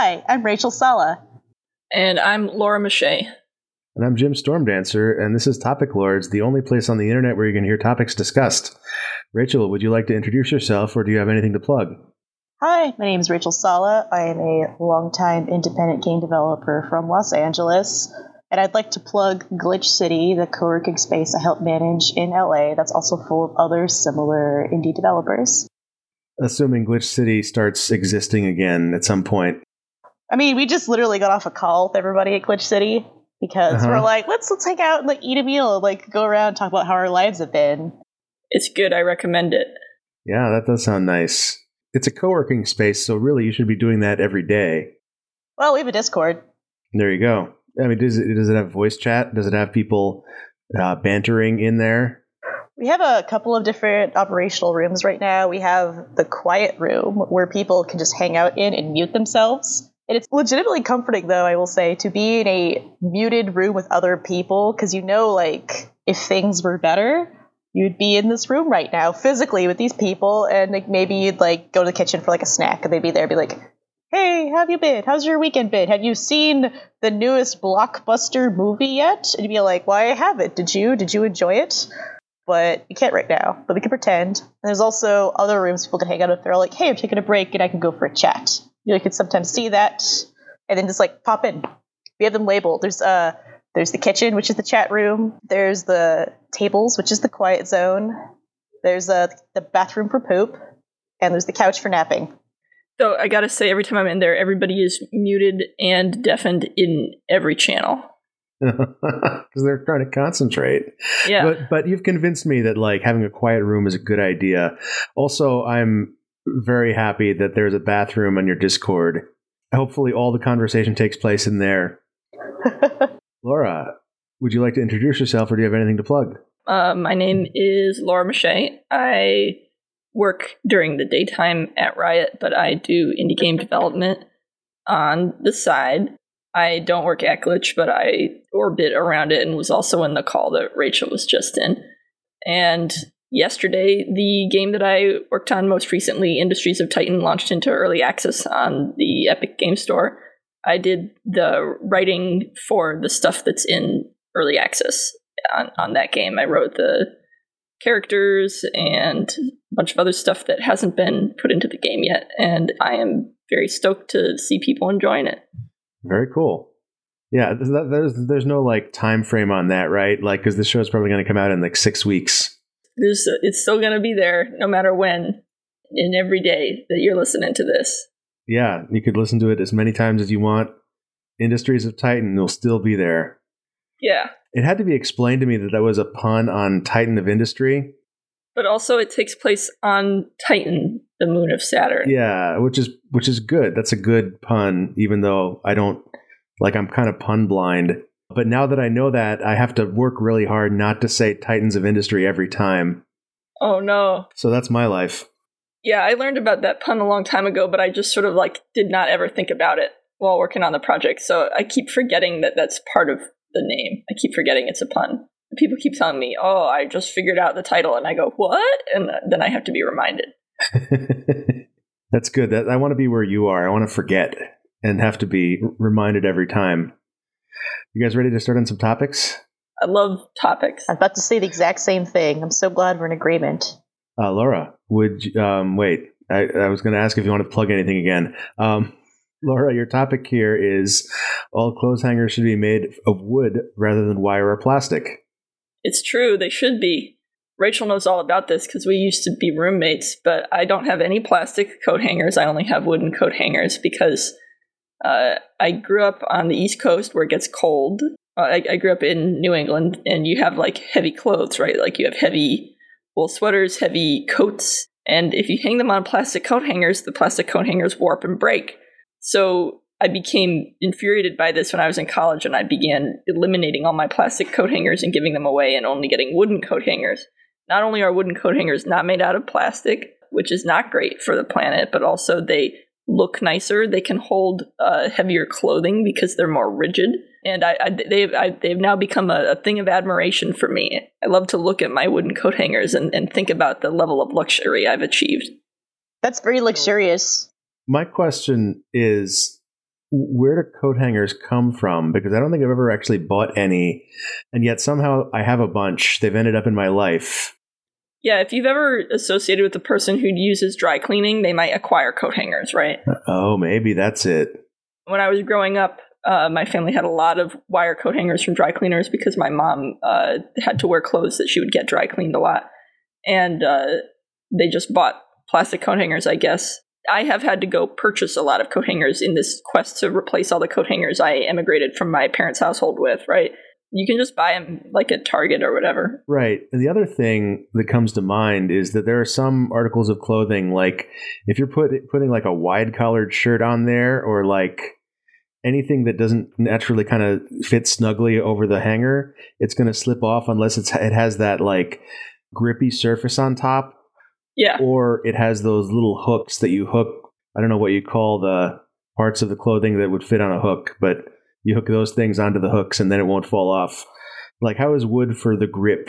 Hi, I'm Rachel Sala. And I'm Laura Michet. And I'm Jim Stormdancer, and this is Topic Lords, the only place on the internet where you can hear topics discussed. Rachel, would you like to introduce yourself, or do you have anything to plug? Hi, my name is Rachel Sala. I am a longtime independent game developer from Los Angeles, and I'd like to plug Glitch City, the co working space I help manage in LA that's also full of other similar indie developers. Assuming Glitch City starts existing again at some point. I mean, we just literally got off a call with everybody at Glitch City because uh-huh. we're like, let's let's hang out and like eat a meal, like go around and talk about how our lives have been. It's good. I recommend it. Yeah, that does sound nice. It's a co-working space, so really you should be doing that every day. Well, we have a Discord. There you go. I mean, does it does it have voice chat? Does it have people uh, bantering in there? We have a couple of different operational rooms right now. We have the quiet room where people can just hang out in and mute themselves. And it's legitimately comforting, though, I will say, to be in a muted room with other people because you know, like, if things were better, you'd be in this room right now physically with these people, and like, maybe you'd like go to the kitchen for like a snack, and they'd be there, and be like, "Hey, how have you been? How's your weekend been? Have you seen the newest blockbuster movie yet?" And you'd be like, "Why, well, I haven't. Did you? Did you enjoy it?" But we can't right now, but we can pretend. And there's also other rooms people can hang out if they're like, "Hey, I'm taking a break, and I can go for a chat." You can sometimes see that, and then just like pop in. We have them labeled. There's uh there's the kitchen, which is the chat room. There's the tables, which is the quiet zone. There's uh, the bathroom for poop, and there's the couch for napping. So I gotta say, every time I'm in there, everybody is muted and deafened in every channel because they're trying to concentrate. Yeah, but but you've convinced me that like having a quiet room is a good idea. Also, I'm very happy that there's a bathroom on your Discord. Hopefully, all the conversation takes place in there. Laura, would you like to introduce yourself or do you have anything to plug? Uh, my name is Laura Michet. I work during the daytime at Riot, but I do indie game development on the side. I don't work at Glitch, but I orbit around it and was also in the call that Rachel was just in. And yesterday, the game that I worked on most recently, Industries of Titan, launched into early access on the Epic Game Store. I did the writing for the stuff that's in early access on, on that game. I wrote the characters and a bunch of other stuff that hasn't been put into the game yet, and I am very stoked to see people enjoying it. Very cool. Yeah, there's there's no like time frame on that, right? Like, because the show is probably going to come out in like six weeks. There's, it's still going to be there no matter when, and every day that you're listening to this. Yeah, you could listen to it as many times as you want. Industries of Titan will still be there. Yeah. It had to be explained to me that that was a pun on Titan of Industry. But also, it takes place on Titan, the moon of Saturn. Yeah, which is which is good. That's a good pun, even though I don't like. I'm kind of pun blind. But now that I know that, I have to work really hard not to say Titans of Industry every time. Oh no! So that's my life. Yeah, I learned about that pun a long time ago, but I just sort of like did not ever think about it while working on the project. So I keep forgetting that that's part of the name. I keep forgetting it's a pun. People keep telling me, "Oh, I just figured out the title," and I go, "What?" And then I have to be reminded. that's good. That I want to be where you are. I want to forget and have to be reminded every time. You guys ready to start on some topics? I love topics. I'm about to say the exact same thing. I'm so glad we're in agreement. Uh, Laura, would you, um, wait? I, I was going to ask if you want to plug anything again. Um, Laura, your topic here is all clothes hangers should be made of wood rather than wire or plastic. It's true, they should be. Rachel knows all about this because we used to be roommates, but I don't have any plastic coat hangers. I only have wooden coat hangers because uh, I grew up on the East Coast where it gets cold. Uh, I, I grew up in New England, and you have like heavy clothes, right? Like you have heavy wool sweaters, heavy coats, and if you hang them on plastic coat hangers, the plastic coat hangers warp and break. So I became infuriated by this when I was in college and I began eliminating all my plastic coat hangers and giving them away and only getting wooden coat hangers. Not only are wooden coat hangers not made out of plastic, which is not great for the planet, but also they look nicer. They can hold uh, heavier clothing because they're more rigid. And I, I, they've, I, they've now become a, a, thing of admiration for me. I love to look at my wooden coat hangers and, and think about the level of luxury I've achieved. That's very luxurious my question is where do coat hangers come from? Because I don't think I've ever actually bought any, and yet somehow I have a bunch. They've ended up in my life. Yeah, if you've ever associated with a person who uses dry cleaning, they might acquire coat hangers, right? Oh, maybe that's it. When I was growing up, uh, my family had a lot of wire coat hangers from dry cleaners because my mom uh, had to wear clothes that she would get dry cleaned a lot. And uh, they just bought plastic coat hangers, I guess. I have had to go purchase a lot of coat hangers in this quest to replace all the coat hangers I emigrated from my parents' household with, right? You can just buy them like at Target or whatever. Right. And the other thing that comes to mind is that there are some articles of clothing, like if you're put, putting like a wide collared shirt on there or like anything that doesn't naturally kind of fit snugly over the hanger, it's going to slip off unless it's, it has that like grippy surface on top. Yeah. Or it has those little hooks that you hook. I don't know what you call the parts of the clothing that would fit on a hook, but you hook those things onto the hooks and then it won't fall off. Like, how is wood for the grip?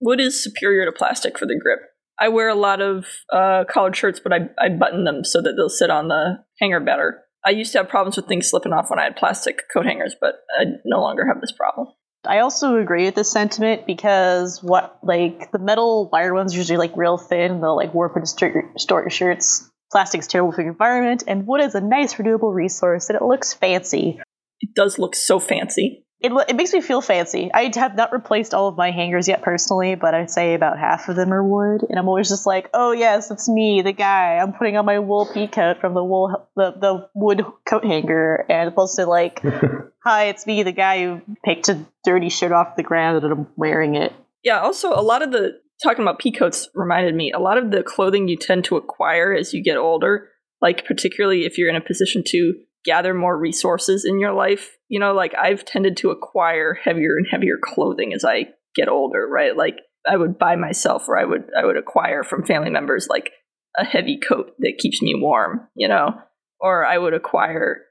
Wood is superior to plastic for the grip. I wear a lot of uh, collared shirts, but I, I button them so that they'll sit on the hanger better. I used to have problems with things slipping off when I had plastic coat hangers, but I no longer have this problem. I also agree with this sentiment because what like the metal wire ones are usually like real thin, and they'll like warp and distort your, distort your shirts. Plastic's terrible for the environment, and wood is a nice renewable resource and it looks fancy. It does look so fancy. It, it makes me feel fancy. I have not replaced all of my hangers yet personally, but I'd say about half of them are wood, and I'm always just like, oh yes, it's me, the guy. I'm putting on my wool pea coat from the wool the, the wood coat hanger, and supposed to like, hi, it's me, the guy who picked a dirty shirt off the ground and I'm wearing it. Yeah. Also, a lot of the talking about pea coats reminded me a lot of the clothing you tend to acquire as you get older, like particularly if you're in a position to gather more resources in your life. You know, like I've tended to acquire heavier and heavier clothing as I get older, right? Like I would buy myself or I would I would acquire from family members like a heavy coat that keeps me warm, you know, or I would acquire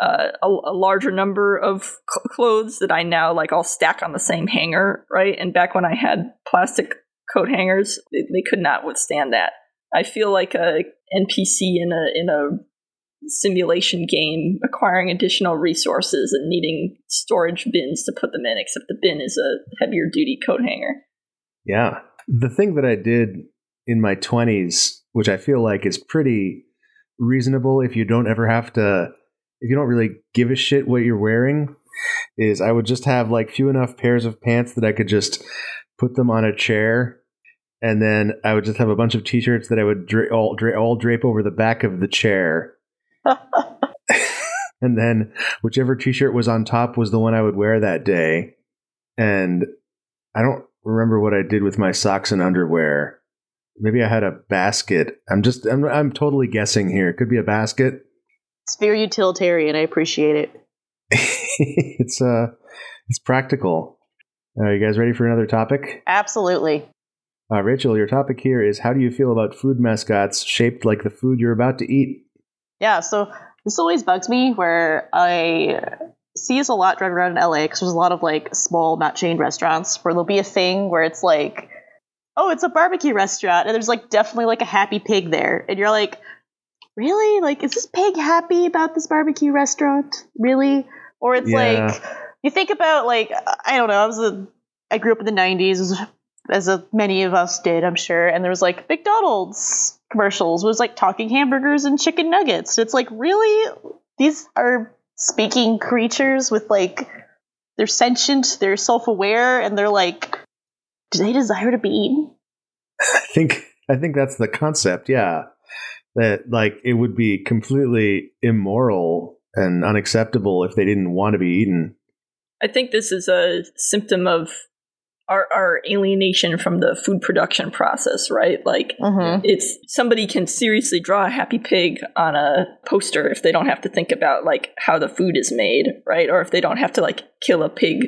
uh, a, a, larger number of cl- clothes that I now like all stack on the same hanger, right? And back when I had plastic coat hangers, they, they could not withstand that. I feel like a NPC in a in a simulation game acquiring additional resources and needing storage bins to put them in, except the bin is a heavier duty coat hanger. Yeah. The thing that I did in my 20s, which I feel like is pretty reasonable if you don't ever have to, if you don't really give a shit what you're wearing, is I would just have like few enough pairs of pants that I could just put them on a chair. And then I would just have a bunch of t-shirts that I would dra- all, dra- all drape over the back of the chair and then whichever t-shirt was on top was the one I would wear that day. And I don't remember what I did with my socks and underwear. Maybe I had a basket. I'm just I'm I'm totally guessing here. It could be a basket. It's very utilitarian. I appreciate it. it's uh it's practical. Are you guys ready for another topic? Absolutely. Uh, Rachel, your topic here is how do you feel about food mascots shaped like the food you're about to eat? Yeah, so this always bugs me where I see this a lot driving around in LA because there's a lot of like small, not chain restaurants where there'll be a thing where it's like, oh, it's a barbecue restaurant, and there's like definitely like a happy pig there, and you're like, really? Like, is this pig happy about this barbecue restaurant? Really? Or it's yeah. like, you think about like, I don't know, I was a, I grew up in the '90s, as many of us did, I'm sure, and there was like McDonald's commercials was like talking hamburgers and chicken nuggets. It's like, really? These are speaking creatures with like they're sentient, they're self-aware, and they're like, do they desire to be eaten? I think I think that's the concept. Yeah, that like it would be completely immoral and unacceptable if they didn't want to be eaten. I think this is a symptom of our, our alienation from the food production process, right? Like, mm-hmm. it's somebody can seriously draw a happy pig on a poster if they don't have to think about like how the food is made, right? Or if they don't have to like kill a pig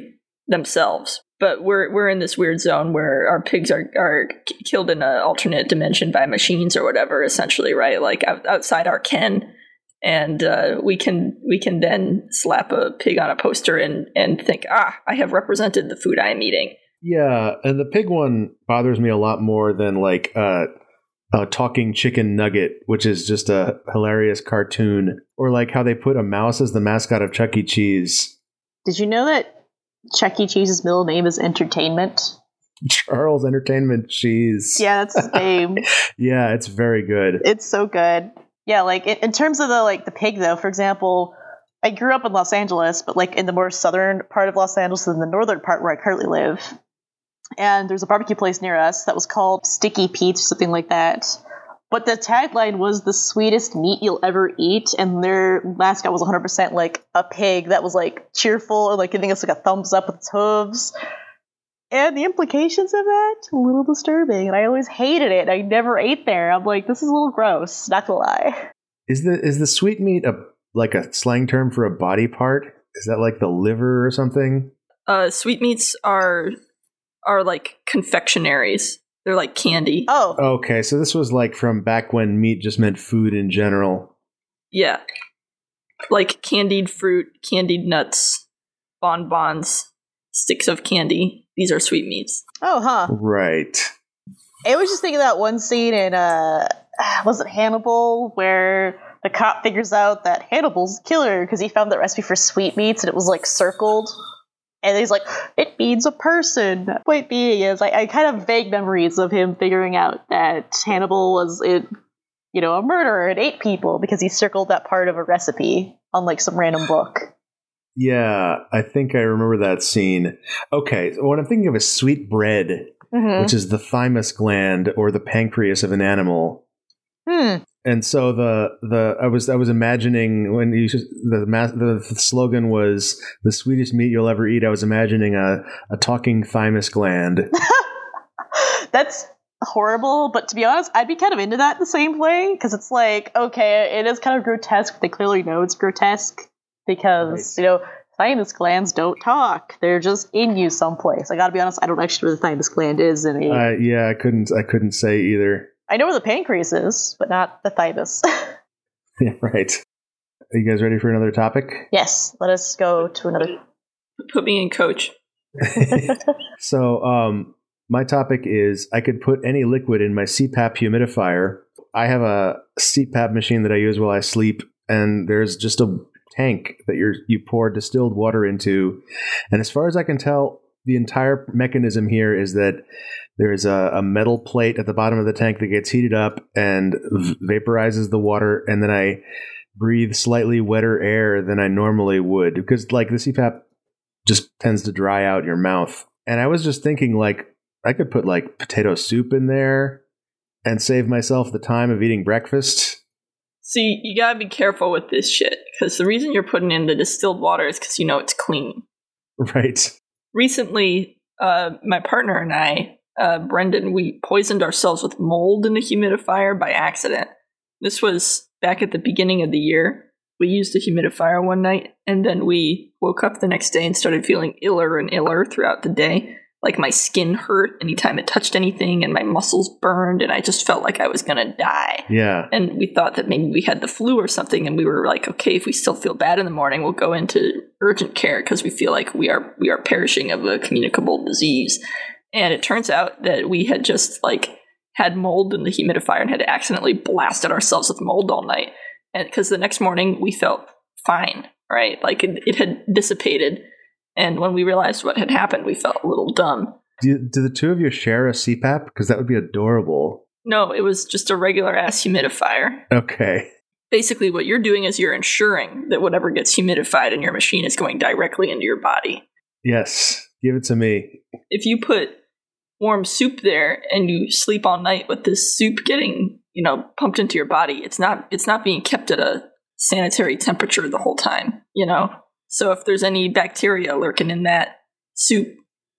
themselves. But we're we're in this weird zone where our pigs are are killed in an alternate dimension by machines or whatever, essentially, right? Like out, outside our ken and uh, we can we can then slap a pig on a poster and and think ah i have represented the food i am eating yeah, and the pig one bothers me a lot more than like uh a talking chicken nugget, which is just a hilarious cartoon, or like how they put a mouse as the mascot of Chuck E. Cheese. Did you know that Chuck E. Cheese's middle name is Entertainment? Charles Entertainment Cheese. Yeah, that's his name. yeah, it's very good. It's so good. Yeah, like in, in terms of the like the pig though, for example, I grew up in Los Angeles, but like in the more southern part of Los Angeles than the northern part where I currently live. And there's a barbecue place near us that was called Sticky Pete's or something like that. But the tagline was the sweetest meat you'll ever eat, and their mascot was 100% like a pig that was like cheerful and like giving us like a thumbs up with its hooves. And the implications of that, a little disturbing. And I always hated it. I never ate there. I'm like, this is a little gross, not to lie. Is the is the sweetmeat a like a slang term for a body part? Is that like the liver or something? Uh, sweetmeats are are like confectionaries. They're like candy. Oh, Okay, so this was like from back when meat just meant food in general. Yeah. Like candied fruit, candied nuts, bonbons, sticks of candy. These are sweetmeats. oh, huh. Right. I was just thinking that one scene in uh was it Hannibal where the cop figures out that Hannibal's the killer because he found that recipe for sweetmeats and it was like circled. And he's like, it means a person. Point being is, I, I kind of vague memories of him figuring out that Hannibal was, it, you know, a murderer and ate people because he circled that part of a recipe on like some random book. Yeah, I think I remember that scene. Okay, so what I'm thinking of is sweet bread, Mm-hmm. which is the thymus gland or the pancreas of an animal. Hmm. And so the the I was I was imagining when you the the slogan was the sweetest meat you'll ever eat. I was imagining a a talking thymus gland. That's horrible, but to be honest, I'd be kind of into that the same way because it's like, okay, it is kind of grotesque. They clearly know it's grotesque because you know thymus glands don't talk; they're just in you someplace. I gotta be honest, I don't actually know where the thymus gland is in a. uh, yeah, I couldn't I couldn't say either. I know where the pancreas is, but not the thymus. Yeah, right. Are you guys ready for another topic? yes, let us go to another. Put me in coach. so, um, my topic is I could put any liquid in my CPAP humidifier. I have a CPAP machine that I use while I sleep, and there's just a tank that you you pour distilled water into. And as far as I can tell, the entire mechanism here is that there's a, a metal plate at the bottom of the tank that gets heated up and v- vaporizes the water, and then I breathe slightly wetter air than I normally would because, like, the CPAP just tends to dry out your mouth. And I was just thinking, like, I could put like potato soup in there and save myself the time of eating breakfast. See, you gotta be careful with this shit because the reason you're putting in the distilled water is because you know it's clean. Right. Recently, uh, my partner and I, uh, Brendan, we poisoned ourselves with mold in the humidifier by accident. This was back at the beginning of the year. We used the humidifier one night, and then we woke up the next day and started feeling iller and iller throughout the day. Like my skin hurt anytime it touched anything, and my muscles burned, and I just felt like I was gonna die. Yeah. And we thought that maybe we had the flu or something, and we were like, okay, if we still feel bad in the morning, we'll go into urgent care because we feel like we are we are perishing of a communicable disease. And it turns out that we had just like had mold in the humidifier and had accidentally blasted ourselves with mold all night. And because the next morning we felt fine, right? Like it, it had dissipated. And when we realized what had happened, we felt a little dumb. Do, do the two of you share a CPAP? Because that would be adorable. No, it was just a regular ass humidifier. Okay. basically what you're doing is you're ensuring that whatever gets humidified in your machine is going directly into your body. Yes. Give it to me. If you put warm soup there and you sleep all night with this soup getting, you know, pumped into your body, it's not it's not being kept at a sanitary temperature the whole time, you know? So if there's any bacteria lurking in that soup,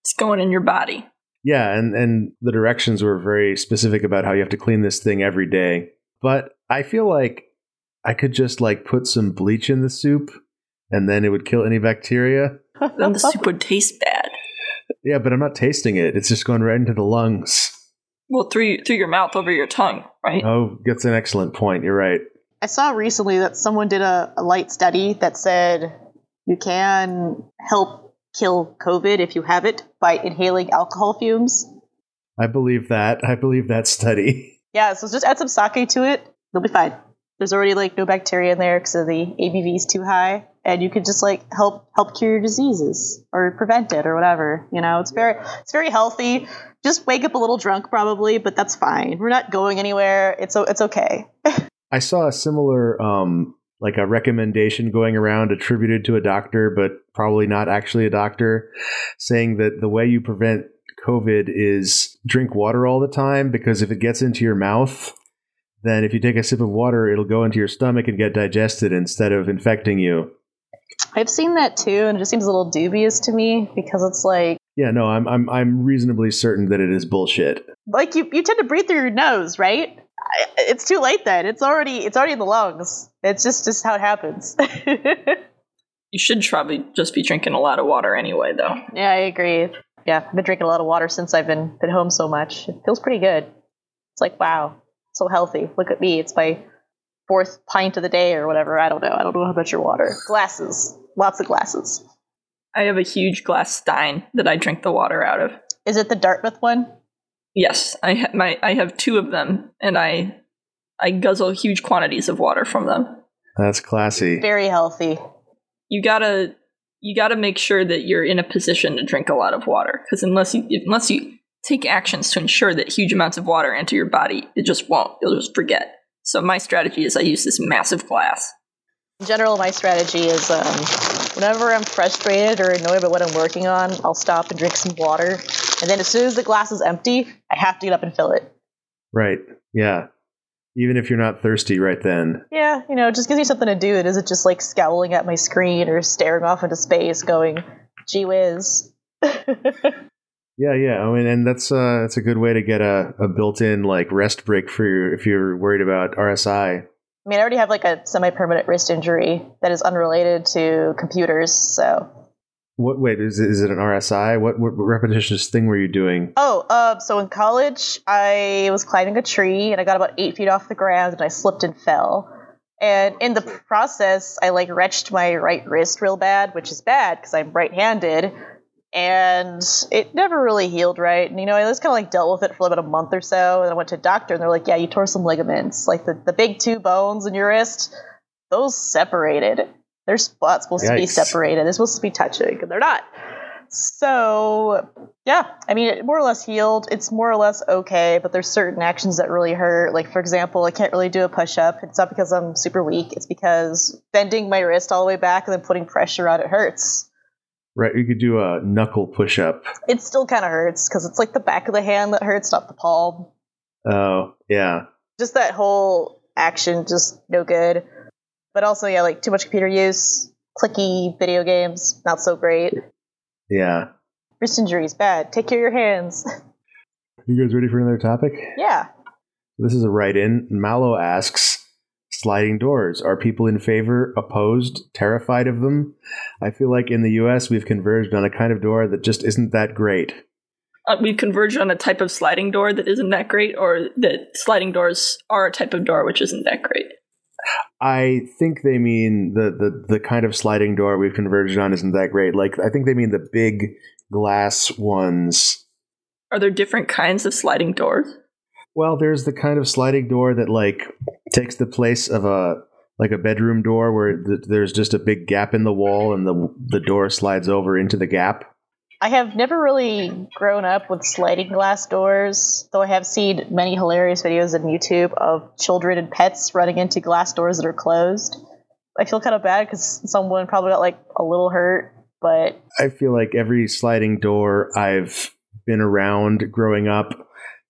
it's going in your body. Yeah, and and the directions were very specific about how you have to clean this thing every day. But I feel like I could just like put some bleach in the soup and then it would kill any bacteria. Then the soup would taste bad. Yeah, but I'm not tasting it. It's just going right into the lungs. Well, through through your mouth over your tongue, right? Oh, that's an excellent point. You're right. I saw recently that someone did a, a light study that said you can help kill COVID if you have it by inhaling alcohol fumes. I believe that. I believe that study. Yeah, so just add some sake to it. You'll be fine. There's already like no bacteria in there because the ABV is too high, and you could just like help help cure your diseases or prevent it or whatever. You know, it's very it's very healthy. Just wake up a little drunk probably, but that's fine. We're not going anywhere. It's it's okay. I saw a similar um like a recommendation going around attributed to a doctor, but probably not actually a doctor, saying that the way you prevent COVID is drink water all the time because if it gets into your mouth, then if you take a sip of water, it'll go into your stomach and get digested instead of infecting you. I've seen that too, and it just seems a little dubious to me because it's like Yeah, no, I'm I'm I'm reasonably certain that it is bullshit. like you you tend to breathe through your nose, right? I- It's too late then. It's already it's already in the lungs. It's just just how it happens. You should probably just be drinking a lot of water anyway, though. yeah, I agree. Yeah, I've been drinking a lot of water since I've been been home so much. It feels pretty good. It's like wow, so healthy. Look at me. It's my fourth pint of the day or whatever. I don't know. I don't know how much your water. Glasses, lots of glasses. I have a huge glass stein that I drink the water out of. Is it the Dartmouth one? Yes, I ha- my I have two of them, and I I guzzle huge quantities of water from them. That's classy. Very healthy. You gotta you gotta make sure that you're in a position to drink a lot of water, because unless you unless you take actions to ensure that huge amounts of water enter your body, it just won't. You'll just forget. So my strategy is I use this massive glass. In general, my strategy is um, whenever I'm frustrated or annoyed about what I'm working on, I'll stop and drink some water. And then as soon as the glass is empty, I have to get up and fill it. Right. Yeah. Even if you're not thirsty right then. Yeah, you know, it just gives me something to do. It isn't just like scowling at my screen or staring off into space going, gee whiz. Yeah, yeah. I mean, and that's uh, that's a good way to get a, a built-in like rest break for your if you're worried about RSI. I mean, I already have like a semi permanent wrist injury that is unrelated to computers, so. What? Wait, is it, is it an RSI? What, what repetitious thing were you doing? Oh, uh, so in college, I was climbing a tree and I got about eight feet off the ground and I slipped and fell. And in the process, I like wrenched my right wrist real bad, which is bad because I'm right handed. And it never really healed right. And, you know, I just kind of like dealt with it for about a month or so. And I went to a doctor and they're like, yeah, you tore some ligaments. Like the, the big two bones in your wrist, those separated. They're not supposed to be separated. They're supposed to be touching, and they're not. So, yeah, I mean, it more or less healed. It's more or less okay, but there's certain actions that really hurt. Like, for example, I can't really do a push up. It's not because I'm super weak, it's because bending my wrist all the way back and then putting pressure on it hurts. Right, you could do a knuckle push-up. It still kind of hurts because it's like the back of the hand that hurts, not the palm. Oh, yeah. Just that whole action, just no good. But also, yeah, like too much computer use, clicky video games, not so great. Yeah. Wrist injuries, bad. Take care of your hands. You guys ready for another topic? yeah. This is a write-in. Mallow asks, sliding doors. Are people in favor, opposed, terrified of them? I feel like in the US we've converged on a kind of door that just isn't that great. Uh, we've converged on a type of sliding door that isn't that great, or that sliding doors are a type of door which isn't that great. I think they mean the, the, the kind of sliding door we've converged on isn't that great. Like I think they mean the big glass ones. Are there different kinds of sliding doors? Well, there's the kind of sliding door that like takes the place of a like a bedroom door where th- there's just a big gap in the wall and the the door slides over into the gap. I have never really grown up with sliding glass doors, though I have seen many hilarious videos on YouTube of children and pets running into glass doors that are closed. I feel kind of bad because someone probably got like a little hurt, but I feel like every sliding door I've been around growing up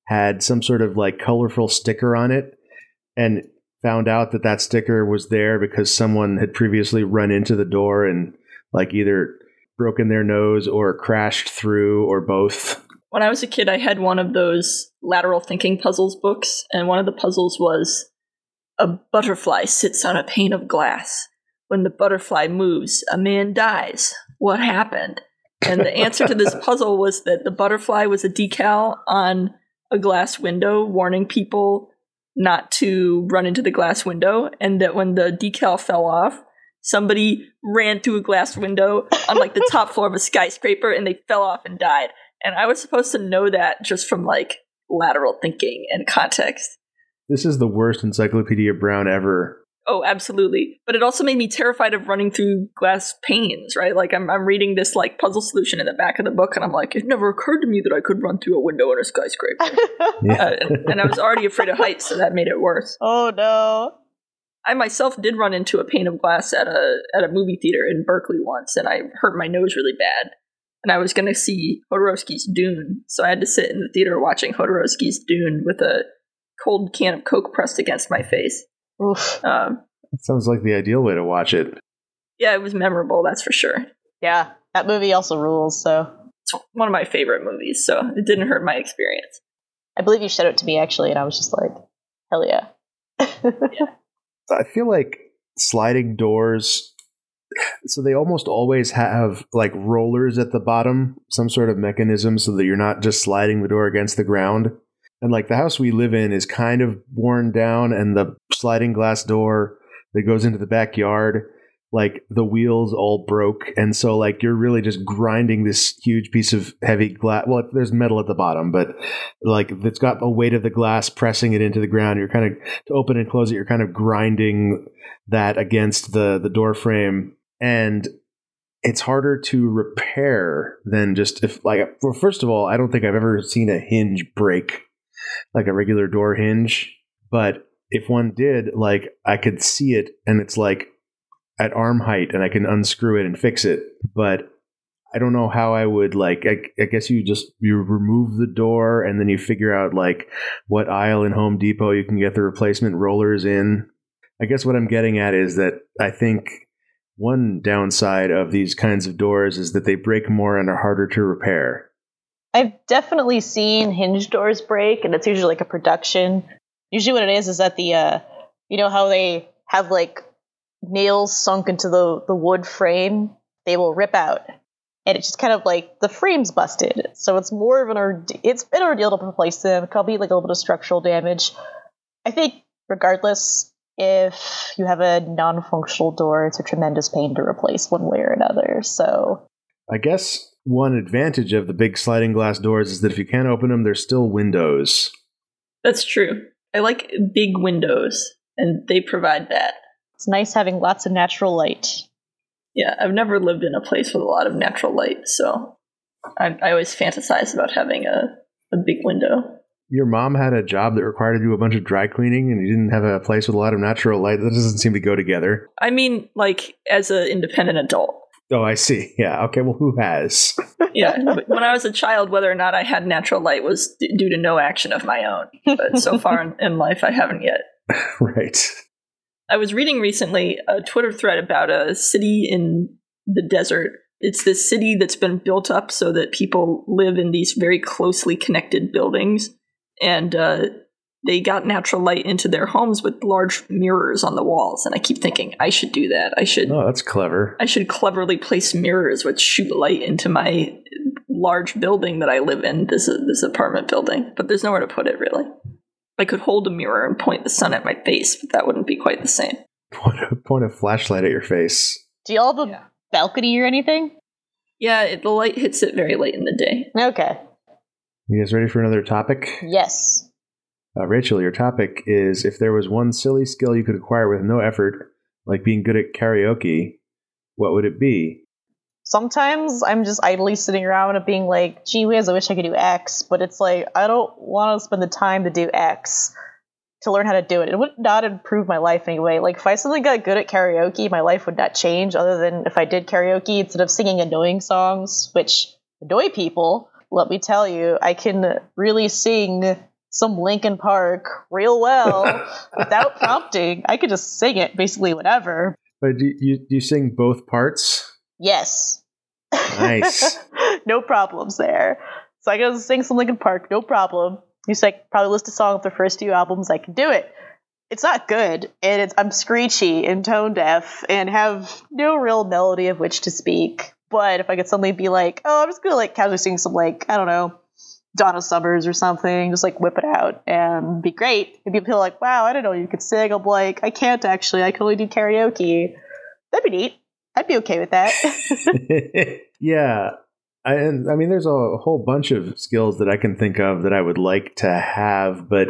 had some sort of like colorful sticker on it and found out that that sticker was there because someone had previously run into the door and like either broken their nose or crashed through or both. When I was a kid, I had one of those lateral thinking puzzles books, and one of the puzzles was a butterfly sits on a pane of glass. When the butterfly moves, a man dies. What happened? And the answer to this puzzle was that the butterfly was a decal on a glass window warning people not to run into the glass window, and that when the decal fell off, somebody ran through a glass window on like the top floor of a skyscraper and they fell off and died. And I was supposed to know that just from like lateral thinking and context. this is the worst Encyclopedia Brown ever. Oh, absolutely. But it also made me terrified of running through glass panes, right? Like I'm, I'm reading this like puzzle solution in the back of the book, and I'm like, it never occurred to me that I could run through a window in a skyscraper. Yeah. uh, and, and I was already afraid of heights, so that made it worse. oh no. I myself did run into a pane of glass at a at a movie theater in Berkeley once, and I hurt my nose really bad. And I was going to see Jodorowsky's Dune, so I had to sit in the theater watching Jodorowsky's Dune with a cold can of Coke pressed against my face. Oof. Um, That sounds like the ideal way to watch it. yeah, it was memorable, that's for sure. Yeah, that movie also rules. So It's one of my favorite movies, so it didn't hurt my experience. I believe you showed it to me actually, and I was just like, hell yeah. I feel like sliding doors so they almost always have like rollers at the bottom, some sort of mechanism so that you're not just sliding the door against the ground. And like the house we live in is kind of worn down and the sliding glass door that goes into the backyard like the wheels all broke. And so like you're really just grinding this huge piece of heavy glass well there's metal at the bottom but like it's got the weight of the glass pressing it into the ground. You're kind of to open and close it you're kind of grinding that against the the door frame. And it's harder to repair than just if like well first of all i don't think i've ever seen a hinge break like a regular door hinge. But if one did like i could see it and it's like at arm height and i can unscrew it and fix it but i don't know how i would like i, I guess you just you remove the door and then you figure out like what aisle in home depot you can get the replacement rollers in i guess what i'm getting at is that i think one downside of these kinds of doors is that they break more and are harder to repair. I've definitely seen hinge doors break, and it's usually like a production. Usually, what it is is that the, uh, you know, how they have like nails sunk into the the wood frame, they will rip out, and it's just kind of like the frame's busted. So it's more of an orde- it's an ordeal to replace them. It could be like a little bit of structural damage. I think, regardless, if you have a non-functional door, it's a tremendous pain to replace one way or another. So I guess one advantage of the big sliding glass doors is that if you can't open them, they're still windows. That's true. I like big windows, and they provide that. it's nice having lots of natural light. Yeah, I've never lived in a place with a lot of natural light, so I, I always fantasize about having a, a big window. Your mom had a job that required to do a bunch of dry cleaning, and you didn't have a place with a lot of natural light. That doesn't seem to go together. I mean, like as an independent adult. Oh, I see. Yeah. Okay. Well, who has? Yeah, when I was a child, whether or not I had natural light was d- due to no action of my own. But so far in, in life, I haven't yet. right. I was reading recently a Twitter thread about a city in the desert. It's this city that's been built up so that people live in these very closely connected buildings, and uh, they got natural light into their homes with large mirrors on the walls. And I keep thinking, I should do that. I should. Oh, that's clever. I should cleverly place mirrors which shoot light into my large building that I live in. This this apartment building, but there's nowhere to put it really. I could hold a mirror and point the sun at my face, but that wouldn't be quite the same. Point a, point a flashlight at your face. Do y'all have a Yeah. balcony or anything? Yeah, it, the light hits it very late in the day. Okay. You guys ready for another topic? Yes. Uh, Rachel, your topic is if there was one silly skill you could acquire with no effort, like being good at karaoke, what would it be? Sometimes I'm just idly sitting around and being like, gee whiz, I wish I could do X, but it's like, I don't want to spend the time to do X to learn how to do it. It would not improve my life anyway. Like, if I suddenly got good at karaoke, my life would not change, other than if I did karaoke instead of singing annoying songs, which annoy people. Let me tell you, I can really sing some Linkin Park real well without prompting. I could just sing it basically whatever. But do you, do you sing both parts? Yes. Nice. no problems there. So I gotta sing some Linkin Park, no problem. You say probably list a song of their first few albums, I can do it. It's not good, and it's I'm screechy and tone deaf and have no real melody of which to speak. But if I could suddenly be like, oh, I'm just gonna like casually sing some like, I don't know, Donna Summers or something, just like whip it out and be great. And people are like, wow, I don't know you could sing. I'm like, I can't actually, I can only do karaoke. That'd be neat. I'd be okay with that. yeah. I, and I mean, there's a whole bunch of skills that I can think of that I would like to have, but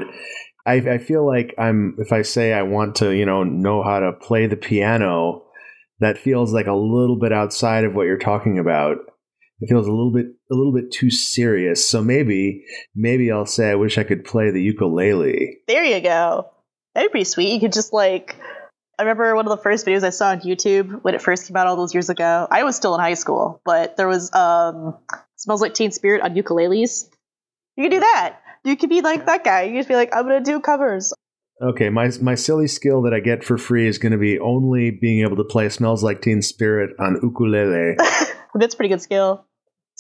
I, I feel like I'm if I say I want to, you know, know how to play the piano, that feels like a little bit outside of what you're talking about. It feels a little bit a little bit too serious. So maybe maybe I'll say I wish I could play the ukulele. There you go. That'd be pretty sweet. You could just like I remember one of the first videos I saw on YouTube when it first came out all those years ago. I was still in high school, but there was um Smells Like Teen Spirit on ukuleles. You could do that. You could be like that guy. You could be like, I'm gonna do covers. Okay, my my silly skill that I get for free is going to be only being able to play "Smells Like Teen Spirit" on ukulele That's a pretty good skill.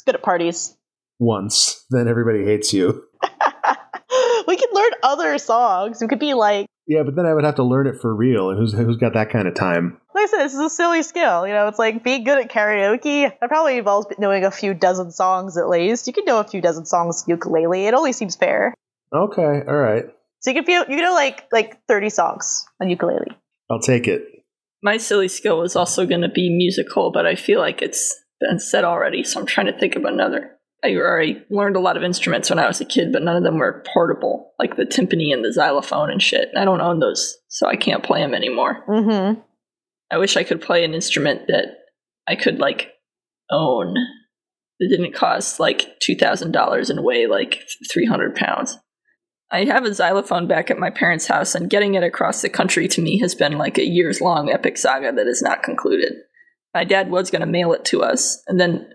It's good at parties. once. Then everybody hates you. we could learn other songs. We could be like, Yeah, but then I would have to learn it for real, and who's who's got that kind of time? like I said, this is a silly skill. You know, it's like being good at karaoke. That probably involves knowing a few dozen songs at least. You can know a few dozen songs ukulele. It only seems fair. Okay, all right, So you can feel you can know like like thirty songs on ukulele. I'll take it. My silly skill is also going to be musical, but I feel like it's been said already, so I'm trying to think of another. I already learned a lot of instruments when I was a kid, but none of them were portable, like the timpani and the xylophone and shit. I don't own those, so I can't play them anymore. Mm-hmm. I wish I could play an instrument that I could like own that didn't cost like two thousand dollars and weigh like three hundred pounds. I have a xylophone back at my parents' house, and getting it across the country to me has been like a years long epic saga that is not concluded. My dad was going to mail it to us, and then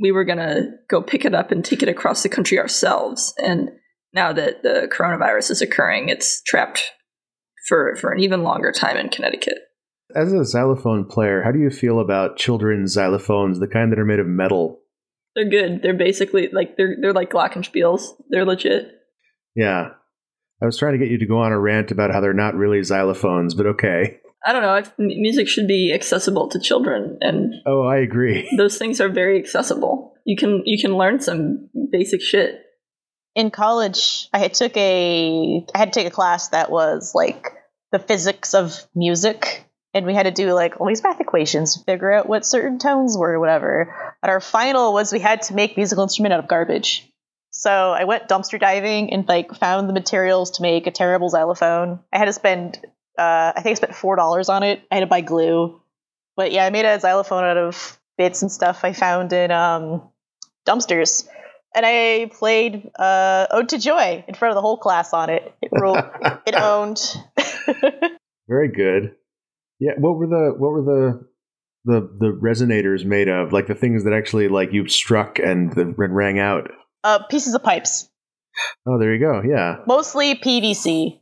we were going to go pick it up and take it across the country ourselves. And now that the coronavirus is occurring, it's trapped for, for an even longer time in Connecticut. As a xylophone player, how do you feel about children's xylophones, the kind that are made of metal? They're good. They're basically like they're they're like glockenspiels. They're legit. Yeah, I was trying to get you to go on a rant about how they're not really xylophones, but okay. I don't know. Music should be accessible to children, and Oh, I agree. those things are very accessible. You can you can learn some basic shit. In college, I had took a I had to take a class that was like the physics of music, and we had to do like all these math equations to figure out what certain tones were, or whatever. And our final was we had to make musical instrument out of garbage. So I went dumpster diving and like found the materials to make a terrible xylophone. I had to spend uh, I think I spent four dollars on it. I had to buy glue, but yeah, I made a xylophone out of bits and stuff I found in um, dumpsters. And I played uh, "Ode to Joy" in front of the whole class on it. It ruled. it owned. Very good. Yeah, what were the what were the the the resonators made of? Like the things that actually like you struck and the and rang out. uh, pieces of pipes, Oh, there you go. Yeah. mostly PVC.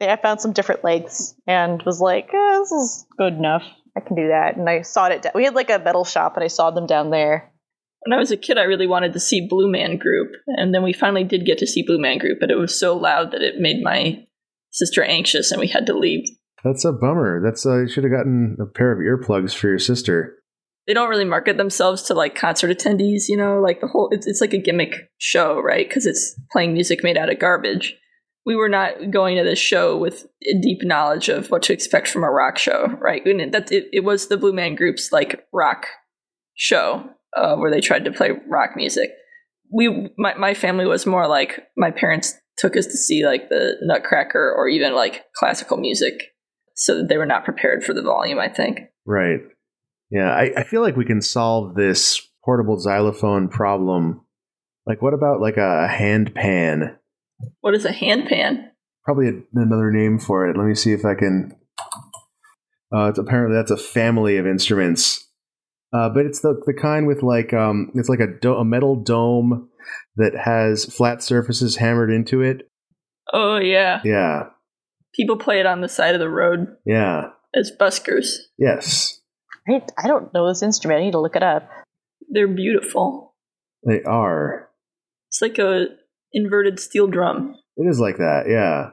Yeah, I found some different lengths and was like, eh, "This is good enough. I can do that." And I sawed it down. We had like a metal shop, and I sawed them down there. When I was a kid, I really wanted to see Blue Man Group, and then we finally did get to see Blue Man Group, but it was so loud that it made my sister anxious, and we had to leave. That's a bummer. That's uh, you should have gotten a pair of earplugs for your sister. They don't really market themselves to like concert attendees, you know, like the whole it's it's like a gimmick show, right? Because it's playing music made out of garbage. We were not going to this show with a deep knowledge of what to expect from a rock show, right? And that it, it was the Blue Man Group's like rock show uh, where they tried to play rock music. We my my family was more like my parents took us to see like the Nutcracker or even like classical music, so that they were not prepared for the volume. I think. Right. Yeah, I, I feel like we can solve this portable xylophone problem. Like, what about like a hand pan? What is a handpan? Probably a, another name for it. Let me see if I can. Uh, it's apparently that's a family of instruments, uh, but it's the the kind with like um, it's like a do- a metal dome that has flat surfaces hammered into it. Oh yeah, Yeah, people play it on the side of the road yeah, as buskers. yes, I, I don't know this instrument. I need to look it up. They're beautiful. they are. It's like a inverted steel drum. It is like that. Yeah.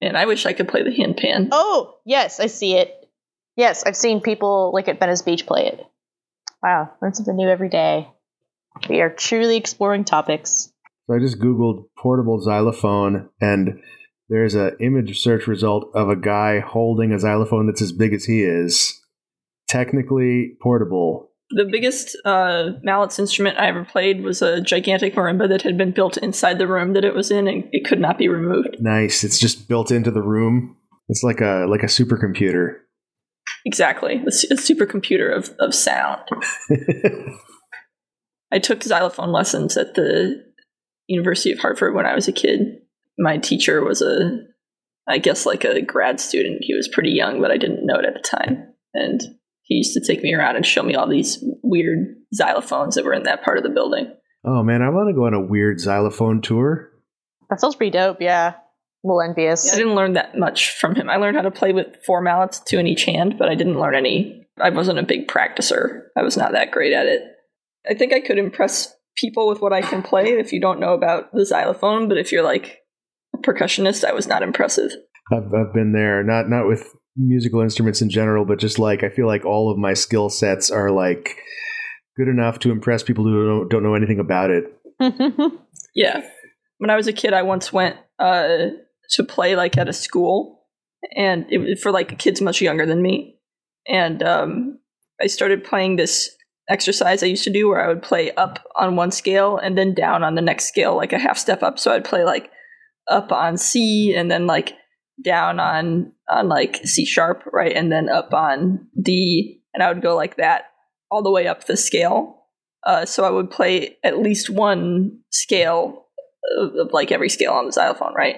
And I wish I could play the handpan. Oh, yes, I see it. Yes, I've seen people like at Venice Beach play it. Wow, learn something new every day. We are truly exploring topics. So I just Googled portable xylophone, and there's a image search result of a guy holding a xylophone that's as big as he is. Technically portable. The biggest uh, mallets instrument I ever played was a gigantic marimba that had been built inside the room that it was in, and it could not be removed. Nice. It's just built into the room. It's like a like a supercomputer. Exactly, a, su- a supercomputer of, of sound. I took xylophone lessons at the University of Hartford when I was a kid. My teacher was a, I guess, like a grad student. He was pretty young, but I didn't know it at the time. And he used to take me around and show me all these weird xylophones that were in that part of the building. oh man, I want to go on a weird xylophone tour. That sounds pretty dope. Yeah, a little envious. I didn't learn that much from him. I learned how to play with four mallets, two in each hand, but I didn't learn any. I wasn't a big practicer. I was not that great at it. I think I could impress people with what I can play if you don't know about the xylophone, but if you're like a percussionist, I was not impressive. I've, I've been there, not not with musical instruments in general, but just like I feel like all of my skill sets are like good enough to impress people who don't, don't know anything about it. Yeah. When I was a kid, I once went uh, to play like at a school, and it was for like kids much younger than me. And um, I started playing this exercise I used to do where I would play up on one scale and then down on the next scale, like a half step up. So I'd play like up on C and then like down on on like C sharp, right, and then up on D, and I would go like that all the way up the scale. Uh, so I would play at least one scale of, of like every scale on the xylophone, right?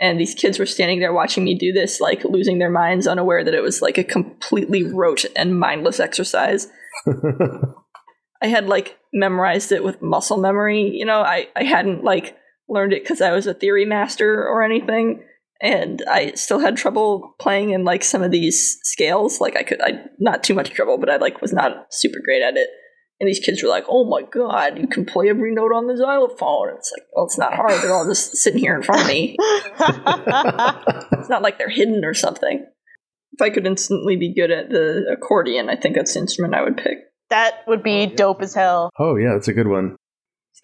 And these kids were standing there watching me do this, like losing their minds, unaware that it was like a completely rote and mindless exercise. I had like memorized it with muscle memory. You know, I, I hadn't like learned it because I was a theory master or anything. And I still had trouble playing in like some of these scales. Like I could, I not too much trouble, but I like was not super great at it. And these kids were like, "Oh my god, you can play every note on the xylophone." And it's like, well, it's not hard. They're all just sitting here in front of me. It's not like they're hidden or something. If I could instantly be good at the accordion, I think that's the instrument I would pick. that would be oh, dope as hell. oh yeah, that's a good one.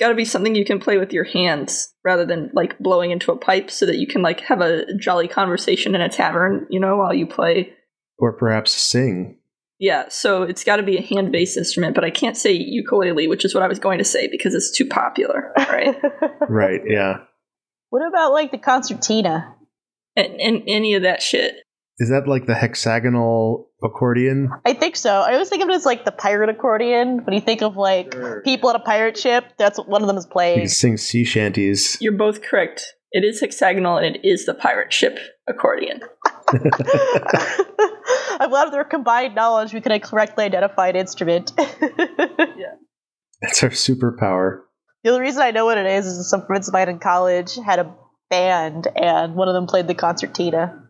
It's got to be something you can play with your hands rather than like blowing into a pipe so that you can like have a jolly conversation in a tavern, you know, while you play. Or perhaps sing. Yeah, so it's got to be a hand based instrument, but I can't say ukulele, which is what I was going to say because it's too popular, right? Right, yeah. what about like the concertina? and, and any of that shit. Is that like the hexagonal accordion? I think so. I always think of it as like the pirate accordion. When you think of like people on a pirate ship, that's what one of them is playing. can sing sea shanties. You're both correct. It is hexagonal and it is the pirate ship accordion. I'm glad with their combined knowledge we can correctly identify an instrument. Yeah. That's our superpower. The only reason I know what it is is some friends of mine in college had a band, and one of them played the concertina.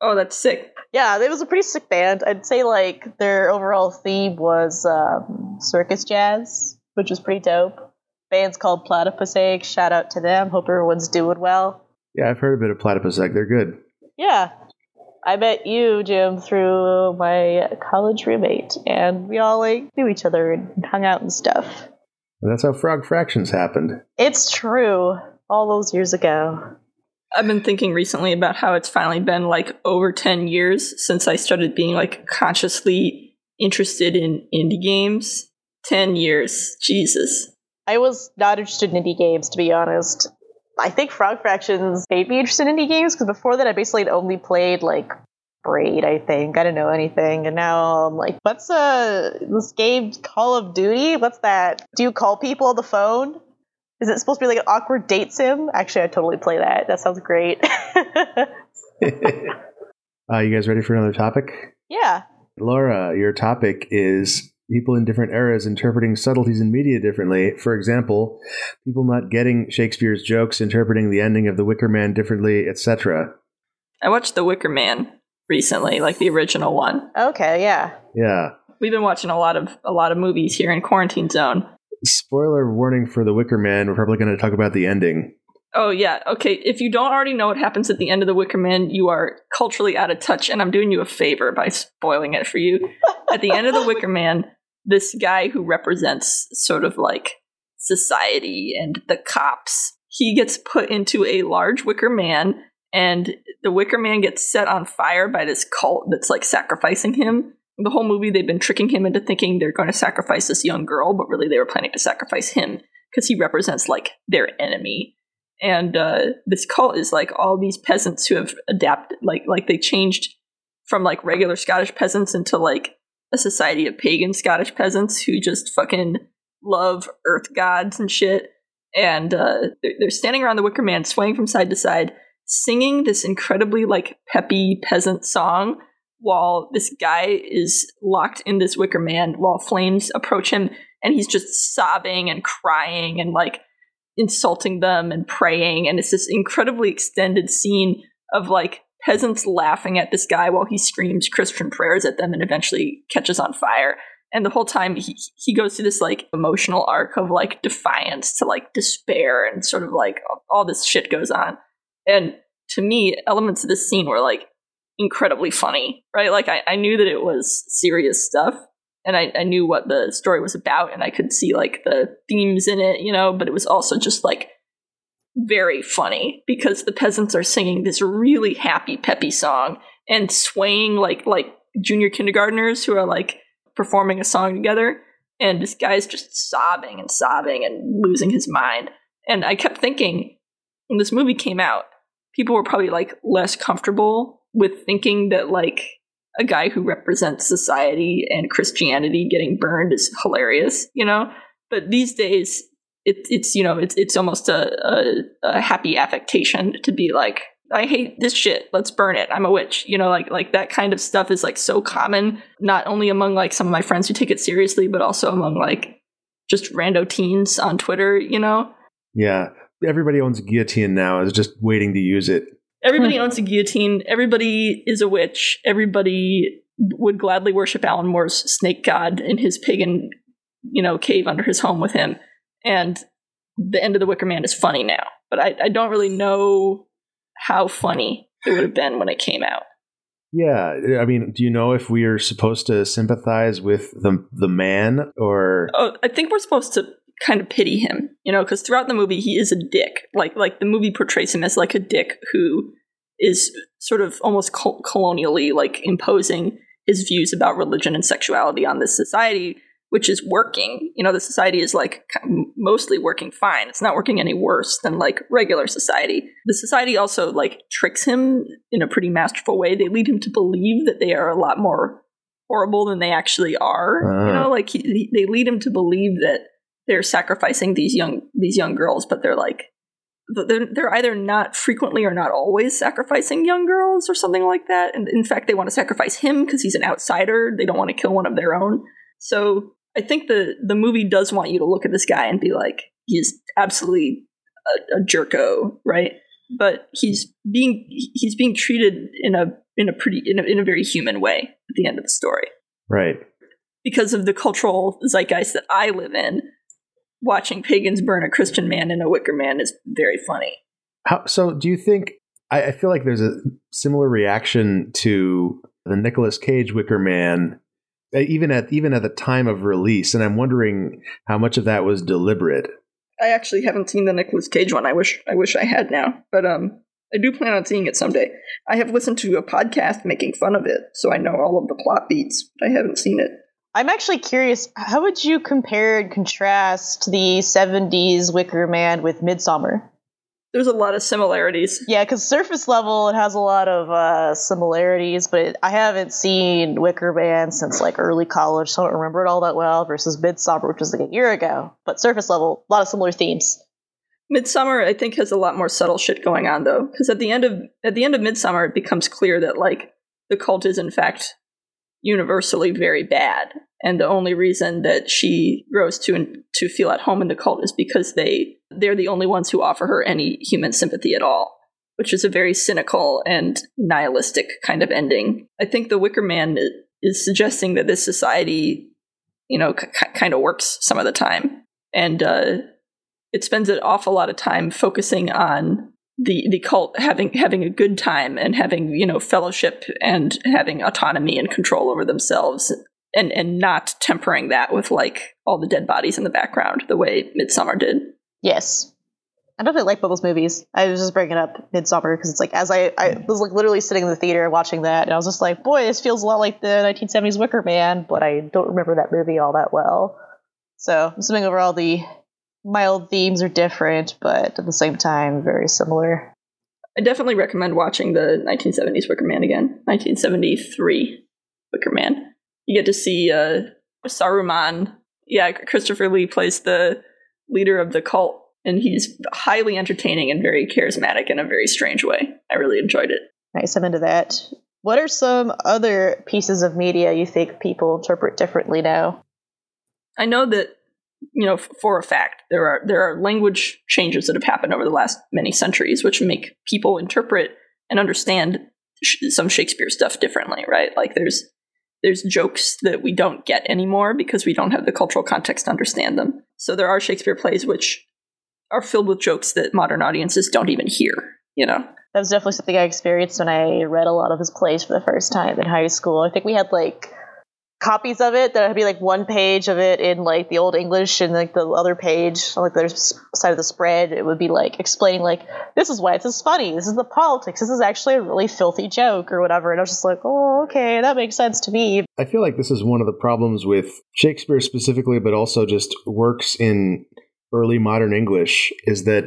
Oh, that's sick. Yeah, it was a pretty sick band. I'd say like their overall theme was um, circus jazz, which was pretty dope. Band's called Platypus Egg. Shout out to them. Hope everyone's doing well. Yeah, I've heard a bit of platypus egg. They're good. Yeah, I met you, Jim, through my college roommate, and we all like knew each other and hung out and stuff. And that's how Frog Fractions happened. It's true. All those years ago. I've been thinking recently about how it's finally been like over 10 years since I started being like consciously interested in indie games. 10 years. Jesus. I was not interested in indie games, to be honest. I think Frog Fractions made me interested in indie games because before that I basically only played like Braid, I think. I didn't know anything. And now I'm like, what's uh this game Call of Duty? What's that? Do you call people on the phone? Is it supposed to be like an awkward date sim? Actually, I totally play that. That sounds great. Uh, you guys ready for another topic? yeah. Laura, your topic is people in different eras interpreting subtleties in media differently. For example, people not getting Shakespeare's jokes, interpreting the ending of The Wicker Man differently, etc. I watched The Wicker Man recently, like the original one. Okay, yeah. Yeah. We've been watching a lot of a lot of movies here in Quarantine Zone. Spoiler warning for The Wicker Man. We're probably going to talk about the ending. Oh yeah, okay. If you don't already know what happens at the end of The Wicker Man, you are culturally out of touch, and I'm doing you a favor by spoiling it for you. at the end of The Wicker Man, this guy who represents sort of like society and the cops, he gets put into a large wicker man, and the wicker man gets set on fire by this cult that's like sacrificing him. The whole movie they've been tricking him into thinking they're going to sacrifice this young girl, but really they were planning to sacrifice him because he represents like their enemy. And uh, this cult is like all these peasants who have adapted, like like they changed from like regular Scottish peasants into like a society of pagan Scottish peasants who just fucking love earth gods and shit. And uh, they're, they're standing around the Wicker Man, swaying from side to side, singing this incredibly like peppy peasant song while this guy is locked in this wicker man while flames approach him and he's just sobbing and crying and like insulting them and praying. And it's this incredibly extended scene of like peasants laughing at this guy while he screams christian prayers at them and eventually catches on fire. And the whole time he he goes through this like emotional arc of like defiance to like despair and sort of like all this shit goes on. And to me elements of this scene were like incredibly funny, right? Like I, I knew that it was serious stuff and I, I knew what the story was about and I could see like the themes in it, you know, but it was also just like very funny because the peasants are singing this really happy, peppy song and swaying like like junior kindergartners who are like performing a song together and this guy's just sobbing and sobbing and losing his mind. And I kept thinking when this movie came out, people were probably like less comfortable with thinking that like a guy who represents society and Christianity getting burned is hilarious, you know. But these days, it's it's you know it's it's almost a, a, a happy affectation to be like I hate this shit. Let's burn it. I'm a witch. You know, like like that kind of stuff is like so common, not only among like some of my friends who take it seriously, but also among like just rando teens on Twitter. You know. Yeah, everybody owns a guillotine now. Is just waiting to use it. Everybody hmm. owns a guillotine. Everybody is a witch. Everybody would gladly worship Alan Moore's snake god in his pagan, you know, cave under his home with him. And the end of the Wicker Man is funny now, but I, I don't really know how funny it would have been when it came out. Yeah, I mean, do you know if we are supposed to sympathize with the the man or? Oh, I think we're supposed to kind of pity him, you know, because throughout the movie he is a dick. Like like the movie portrays him as like a dick who is sort of almost col- colonially like imposing his views about religion and sexuality on this society, which is working. You know, the society is like mostly working fine. It's not working any worse than like regular society. The society also like tricks him in a pretty masterful way. They lead him to believe that they are a lot more horrible than they actually are. Uh. You know, like he, he, they lead him to believe that they're sacrificing these young these young girls, but they're like they're, they're either not frequently or not always sacrificing young girls or something like that. And in fact, they want to sacrifice him because he's an outsider. They don't want to kill one of their own. So I think the the movie does want you to look at this guy and be like, he's absolutely a, a jerko, right? But he's being he's being treated in a in a pretty in a, in a very human way at the end of the story, right? Because of the cultural zeitgeist that I live in, watching pagans burn a Christian man in a wicker man is very funny. How, so, do you think? I, I feel like there's a similar reaction to the Nicolas Cage Wicker Man, uh, even at even at the time of release, and I'm wondering how much of that was deliberate. I actually haven't seen the Nicolas Cage one. I wish I wish I had now, but um, I do plan on seeing it someday. I have listened to a podcast making fun of it, so I know all of the plot beats. But I haven't seen it. I'm actually curious. How would you compare and contrast the '70s Wicker Man with Midsommar? There's a lot of similarities. Yeah, because surface level, it has a lot of uh, similarities, but I haven't seen Wicker Man since like early college, so I don't remember it all that well. Versus Midsommar, which was like a year ago, but surface level, a lot of similar themes. Midsommar, I think, has a lot more subtle shit going on though, because at the end of at the end of Midsommar, it becomes clear that like the cult is in fact universally very bad. And the only reason that she grows to to feel at home in the cult is because they they're the only ones who offer her any human sympathy at all which is a very cynical and nihilistic kind of ending. I think the wicker man is suggesting that this society you know c- kind of works some of the time. And uh, it spends an awful lot of time focusing on the the cult having having a good time and having you know fellowship and having autonomy and control over themselves and and not tempering that with like all the dead bodies in the background the way Midsommar did. Yes. I definitely like both those movies. I was just bringing up Midsommar because it's like as I, I was like literally sitting in the theater watching that, and I was just like, boy, this feels a lot like the 1970s Wicker Man, but I don't remember that movie all that well. So I'm assuming overall the mild themes are different, but at the same time very similar. I definitely recommend watching the 1970s Wicker Man again. 1973 Wicker Man. You get to see uh, Saruman. Yeah, Christopher Lee plays the leader of the cult, and he's highly entertaining and very charismatic in a very strange way. I really enjoyed it. Nice, I'm into that. What are some other pieces of media you think people interpret differently now? I know that you know for a fact there are there are language changes that have happened over the last many centuries which make people interpret and understand sh- some Shakespeare stuff differently, right? Like there's there's jokes that we don't get anymore because we don't have the cultural context to understand them. So there are Shakespeare plays which are filled with jokes that modern audiences don't even hear, you know. That was definitely something I experienced when I read a lot of his plays for the first time in high school. I think we had like copies of it that would be like one page of it in like the old english and like the other page on like the other side of the spread it would be like explaining like this is why this is funny. This is the politics. This is actually a really filthy joke or whatever. And i was just like oh okay. That makes sense to me. I feel like this is one of the problems with shakespeare specifically but also just works in early modern english is that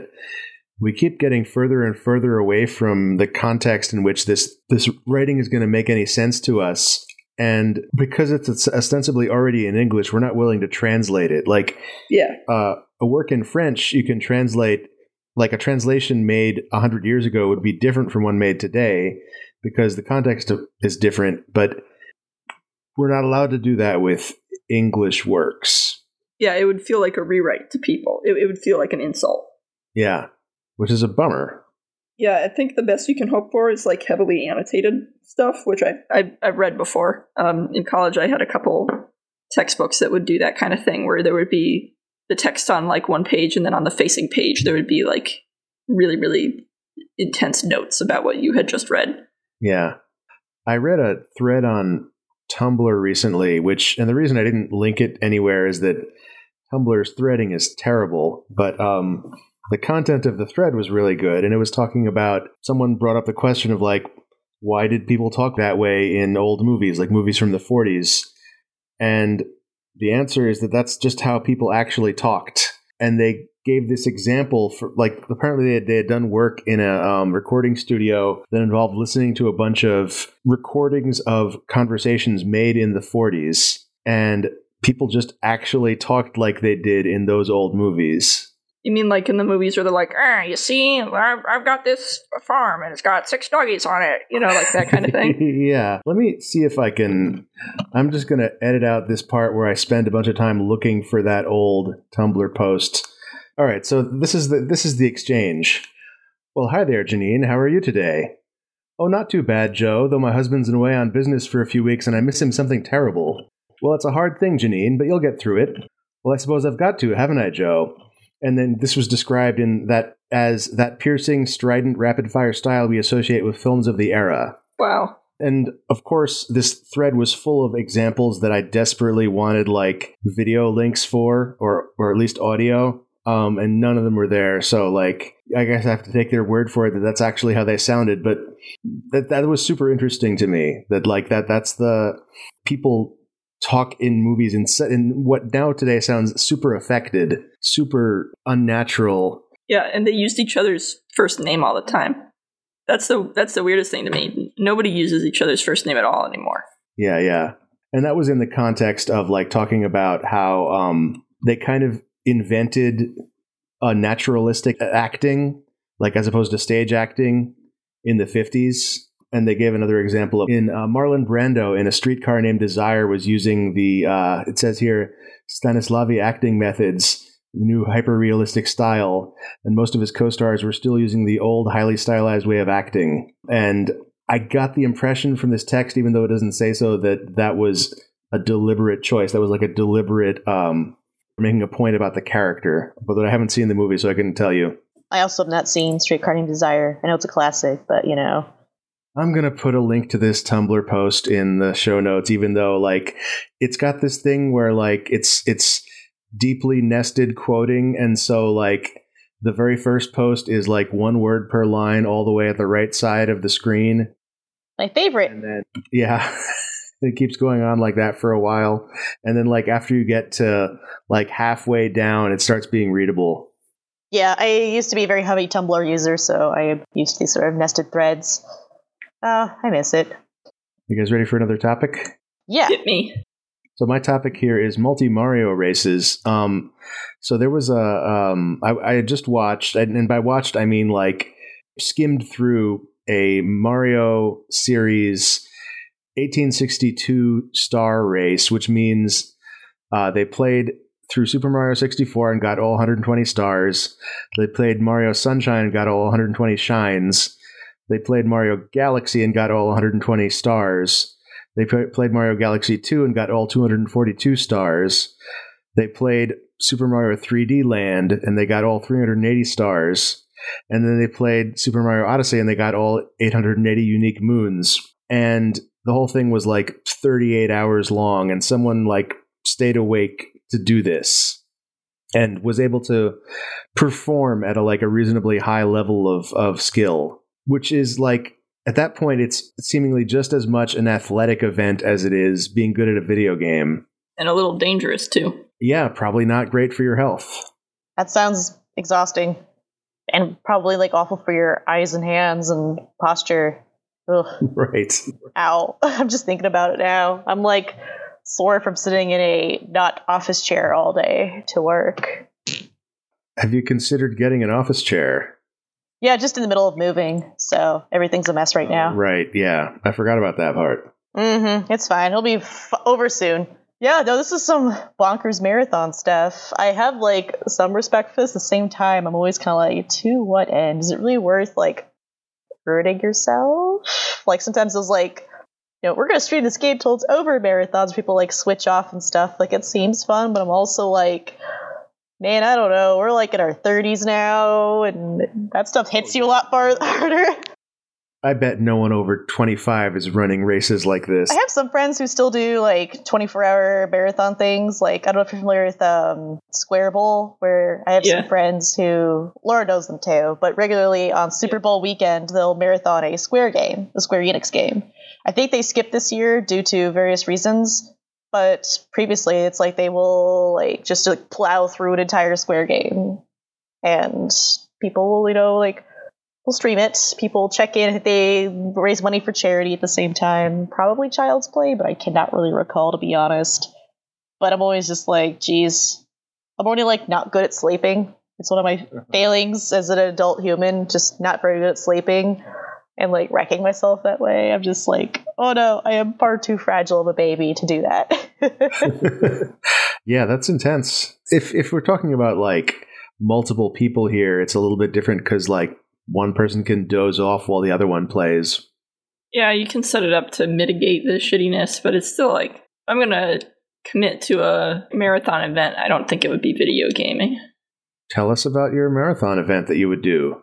we keep getting further and further away from the context in which this this writing is going to make any sense to us and because it's ostensibly already in English, we're not willing to translate it. Like, yeah, uh, a work in French you can translate. Like a translation made hundred years ago would be different from one made today because the context is different. But we're not allowed to do that with English works. Yeah, it would feel like a rewrite to people. It, it would feel like an insult. Yeah, which is a bummer. Yeah, I think the best you can hope for is like heavily annotated stuff, which I, I I've read before. Um, in college, I had a couple textbooks that would do that kind of thing, where there would be the text on like one page, and then on the facing page there would be like really really intense notes about what you had just read. Yeah, I read a thread on Tumblr recently, which and the reason I didn't link it anywhere is that Tumblr's threading is terrible, but um the content of the thread was really good and it was talking about someone brought up the question of like why did people talk that way in old movies like movies from the 40s and the answer is that that's just how people actually talked. And they gave this example for like apparently they had, they had done work in a um, recording studio that involved listening to a bunch of recordings of conversations made in the 40s and people just actually talked like they did in those old movies you mean like in the movies where they're like, ah, you see, I've, I've got this farm and it's got six doggies on it, you know, like that kind of thing? yeah. Let me see if I can. I'm just going to edit out this part where I spend a bunch of time looking for that old Tumblr post. All right, so this is the this is the exchange. Well, hi there, Janine. How are you today? Oh, not too bad, Joe, though my husband's away on business for a few weeks and I miss him something terrible. Well, it's a hard thing, Janine, but you'll get through it. Well, I suppose I've got to, haven't I, Joe? And then this was described in that as that piercing, strident, rapid fire style we associate with films of the era. Wow. And of course, this thread was full of examples that I desperately wanted like video links for, or or at least audio. Um, and none of them were there. So like, I guess I have to take their word for it that that's actually how they sounded. But that that was super interesting to me. That like that that's the people talk in movies in, in what now today sounds super affected, super unnatural. Yeah, and they used each other's first name all the time. That's the that's the weirdest thing to me. Nobody uses each other's first name at all anymore. Yeah, yeah. And that was in the context of like talking about how um, they kind of invented a naturalistic acting, like as opposed to stage acting in the 50s and they gave another example of in uh, Marlon Brando in a streetcar named Desire was using the uh, it says here Stanislavski acting methods, the new hyper realistic style, and most of his co-stars were still using the old highly stylized way of acting. And I got the impression from this text, even though it doesn't say so, that that was a deliberate choice. That was like a deliberate um, making a point about the character, but I haven't seen the movie, so I couldn't tell you. I also have not seen Streetcar Named Desire. I know it's a classic, but you know, I'm going to put a link to this Tumblr post in the show notes even though like it's got this thing where like it's it's deeply nested quoting and so like the very first post is like one word per line all the way at the right side of the screen. My favorite. And then, yeah, it keeps going on like that for a while. And then, like, after you get to like halfway down, it starts being readable. Yeah, I used to be a very heavy Tumblr user, so I used these sort of nested threads. Uh, I miss it. You guys ready for another topic? Yeah. Hit me. So my topic here is multi Mario races. Um, so there was a um, I, I had just watched, and by watched I mean like skimmed through a Mario series 1862 star race, which means uh, they played through Super Mario 64 and got all 120 stars. They played Mario Sunshine and got all 120 shines. They played Mario Galaxy and got all 120 stars. They played Mario Galaxy 2 and got all 242 stars. They played Super Mario 3D Land and they got all 380 stars. And then they played Super Mario Odyssey and they got all 880 unique moons. And the whole thing was like 38 hours long and someone like stayed awake to do this and was able to perform at a like a reasonably high level of of skill which is like at that point it's seemingly just as much an athletic event as it is being good at a video game and a little dangerous too yeah probably not great for your health That sounds exhausting. And probably like awful for your eyes and hands and posture. Ugh. right Ow. I'm just thinking about it now. I'm like sore from sitting in a not office chair all day to work. have you considered getting an office chair Yeah, just in the middle of moving, so everything's a mess right now. right yeah i forgot about that part Mm-hmm. It's fine. It'll be f- over soon. Yeah, no, this is some bonkers marathon stuff. I have like some respect for this. At the same time, I'm always kind of like, to what end? Is it really worth like hurting yourself? Like sometimes it was like, you know, we're gonna stream this game till it's over. Marathons, people like switch off and stuff. Like it seems fun, but I'm also like, man, I don't know. We're like in our 30s now, and that stuff hits you a lot far- harder. i bet no one over 25 is running races like this I have some friends who still do like 24 hour marathon things. Like, I don't know if you're familiar with um, Square Bowl, where I have Yeah. some friends who, Laura knows them too, but regularly on Super Bowl weekend, they'll marathon a Square game, the Square Enix game. I think they skipped this year due to various reasons, but previously it's like they will like just like plow through an entire Square game. And people will, you know, like will stream it. People check in. They raise money for charity at the same time. Probably Child's Play, but I cannot really recall to be honest. But I'm always just like, geez, I'm already like not good at sleeping. It's one of my uh-huh. failings as an adult human, just not very good at sleeping and like wrecking myself that way. I'm just like, oh no, I am far too fragile of a baby to do that. yeah, that's intense. If if we're talking about like multiple people here, it's a little bit different because like one person can doze off while the other one plays. yeah you can set it up to mitigate the shittiness but it's still like i'm gonna commit to a marathon event i don't think it would be video gaming Tell us about your marathon event that you would do.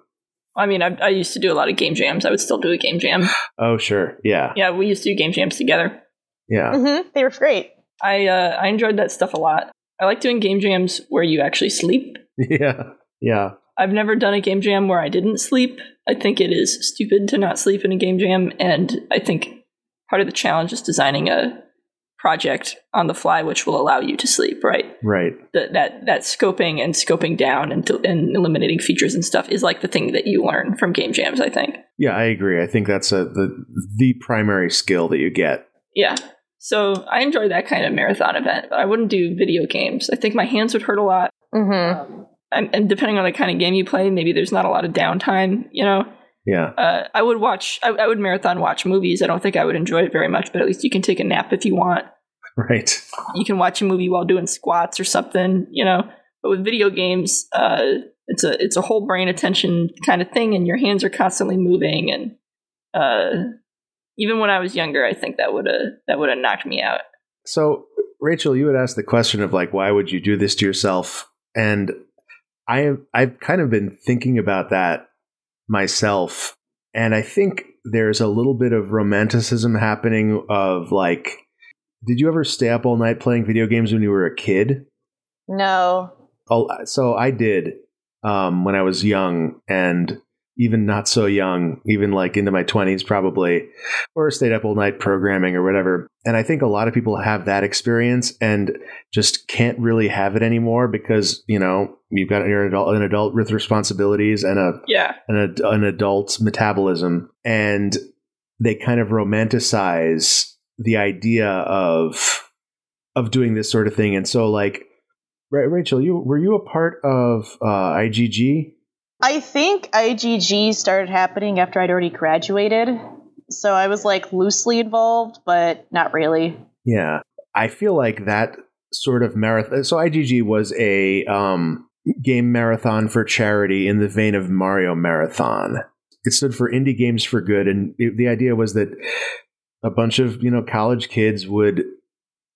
I mean, I, I used to do a lot of game jams. I would still do a game jam. Oh, sure. Yeah. Yeah, we used to do game jams together. Yeah. hmm They were great. I uh, I enjoyed that stuff a lot. I like doing game jams where you actually sleep. Yeah. Yeah. I've never done a game jam where I didn't sleep. I think it is stupid to not sleep in a game jam, and I think part of the challenge is designing a project on the fly which will allow you to sleep. Right? Right. That that that scoping and scoping down and, and eliminating features and stuff is like the thing that you learn from game jams. I think. Yeah, I agree. I think that's a, the the primary skill that you get. Yeah. So I enjoy that kind of marathon event, but I wouldn't do video games. I think my hands would hurt a lot. hmm Um, and, and depending on the kind of game you play, maybe there's not a lot of downtime. You know, Yeah. uh, I would watch. I, I would marathon watch movies. I don't think I would enjoy it very much, but at least you can take a nap if you want. Right. You can watch a movie while doing squats or something. You know, but with video games, uh, it's a it's a whole brain attention kind of thing, and your hands are constantly moving. And uh, even when I was younger, I think that would have that would have knocked me out. So, Rachel, you had asked the question of like, why would you do this to yourself? And I have I've kind of been thinking about that myself, and I think there's a little bit of romanticism happening of like, did you ever stay up all night playing video games when you were a kid? No. Oh, so I did. um, when I was young and even not so young, even like into my 20s probably, or stayed up all night programming or whatever. And I think a lot of people have that experience and just can't really have it anymore because, you know, you've got you're an adult, an adult with responsibilities and a Yeah. an, an adult metabolism and they kind of romanticize the idea of of doing this sort of thing and so like Ra- Rachel you were you a part of uh, IGG I think IGG started happening after I'd already graduated. So I was like loosely involved, but not really. yeah I feel like that sort of marathon so IGG was a um, game marathon for charity in the vein of Mario Marathon it stood for indie games for good and it, the idea was that a bunch of you know college kids would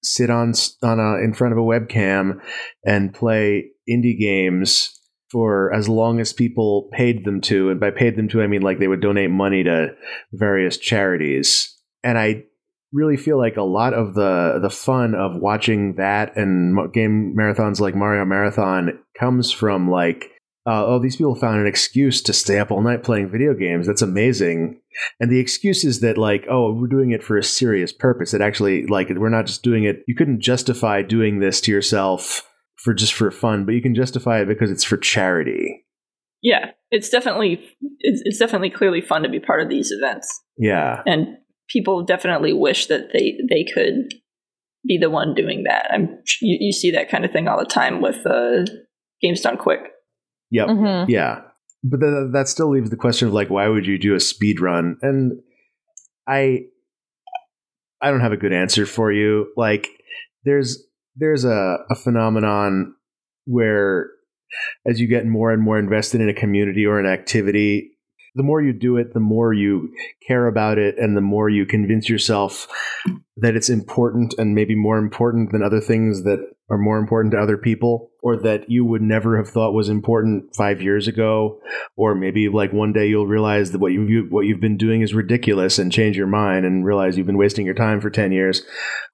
sit on on a in front of a webcam and play indie games for as long as people paid them to and by paid them to I mean like they would donate money to various charities. And I really feel like a lot of the the fun of watching that and game marathons like Mario Marathon comes from like uh, oh these people found an excuse to stay up all night playing video games. That's amazing. And the excuse is that like oh we're doing it for a serious purpose. It actually like we're not just doing it you couldn't justify doing this to yourself for just for fun but you can justify it because it's for charity Yeah. It's definitely it's, it's definitely clearly fun to be part of these events. yeah and people definitely wish that they they could be the one doing that. I'm you, you see that kind of thing all the time with uh, Games Done Quick. yep Mm-hmm. Yeah, but th- that still leaves the question of like, why would you do a speed run? And I, I don't have a good answer for you. Like, there's there's a, a phenomenon where, as you get more and more invested in a community or an activity, the more you do it, the more you care about it, and the more you convince yourself that it's important and maybe more important than other things that are more important to other people or that you would never have thought was important five years ago or maybe like one day you'll realize that what you you- what you've been doing is ridiculous and change your mind and realize you've been wasting your time for 10 years.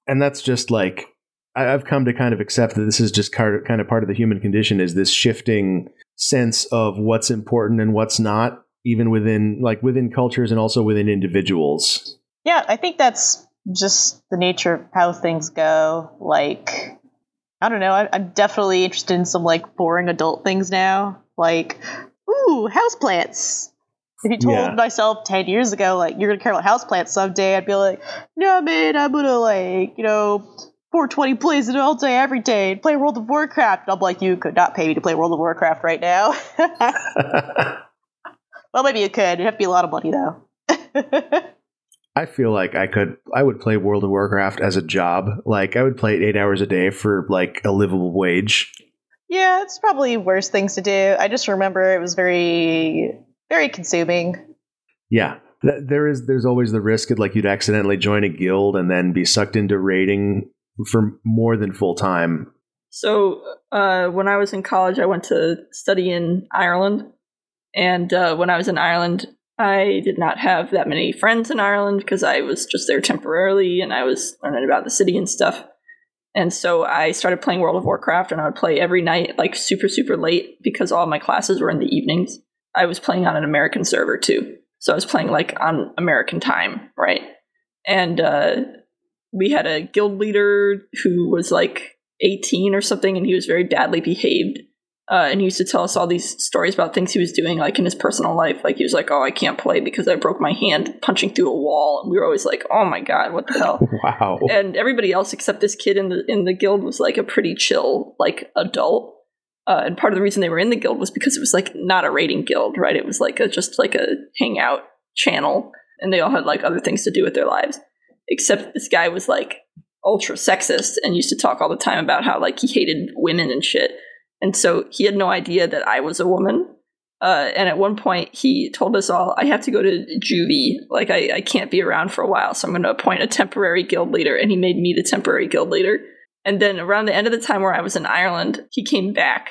And that's just like I've come to kind of accept that this is just kind of kind of part of the human condition is this shifting sense of what's important and what's not even within like within cultures and also within individuals Yeah, I think that's just the nature of how things go. Like, I don't know. I, I'm definitely interested in some like boring adult things now. Like, ooh, houseplants. If you told Yeah. myself ten years ago, like you're gonna care about houseplants someday, I'd be like, no, man, I'm gonna like, you know, 420 plays it all day, every day, and play World of Warcraft. And I'm like, you could not pay me to play World of Warcraft right now. well, maybe you could. It'd have to be a lot of money though. I feel like I could I would play World of Warcraft as a job. Like I would play it 8 hours a day for like a livable wage. Yeah, it's probably worse things to do. I just remember it was very, very consuming. Yeah. There is there's always the risk that like you'd accidentally join a guild and then be sucked into raiding for more than full time. So uh, when I was in college, I went to study in Ireland, and uh, when I was in Ireland, I did not have that many friends in Ireland because I was just there temporarily, and I was learning about the city and stuff. And so I started playing World of Warcraft, and I would play every night, like super super late, because all my classes were in the evenings. I was playing on an American server too, so I was playing like on American time, right? And uh, we had a guild leader who was like 18 or something, and he was very badly behaved. Uh, and he used to tell us all these stories about things he was doing, like in his personal life. Like he was like, "Oh, I can't play because I broke my hand punching through a wall," and we were always like, "Oh my god, what the hell?" Wow. and everybody else except this kid in the in the guild was like a pretty chill like adult. Uh, and part of the reason they were in the guild was because it was like not a raiding guild, right? It was like a just like a hangout channel, and they all had like other things to do with their lives. Except this guy was like ultra sexist and used to talk all the time about how like he hated women and shit. And so he had no idea that I was a woman. Uh, and at one point, he told us all, I have to go to juvie. Like, I, I can't be around for a while, so I'm going to appoint a temporary guild leader. And he made me the temporary guild leader. And then around the end of the time where I was in Ireland, he came back.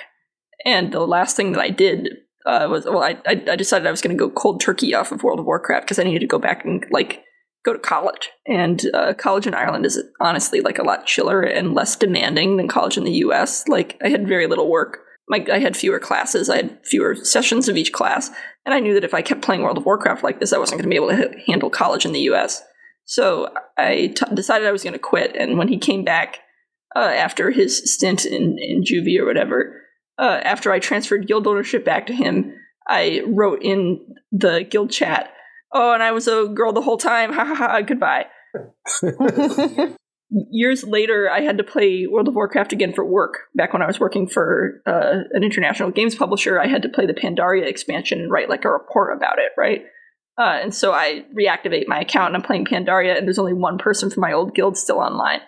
And the last thing that I did uh, was, well, I, I, I decided I was going to go cold turkey off of World of Warcraft because I needed to go back and, like, go to college. And uh, college in Ireland is honestly, like, a lot chiller and less demanding than college in the US. Like, I had very little work my I had fewer classes, I had fewer sessions of each class, and I knew that if I kept playing World of Warcraft like this, I wasn't going to be able to handle college in the U.S. So I t- decided I was going to quit. And when he came back uh, after his stint in in juvie or whatever, uh, after I transferred guild ownership back to him, I wrote in the guild chat, "Oh, and I was a girl the whole time. Ha ha ha. Goodbye." years later, I had to play World of Warcraft again for work. Back when I was working for uh, an international games publisher, I had to play the Pandaria expansion and write like a report about it, right? Uh, and so I reactivate my account and I'm playing Pandaria, and there's only one person from my old guild still online.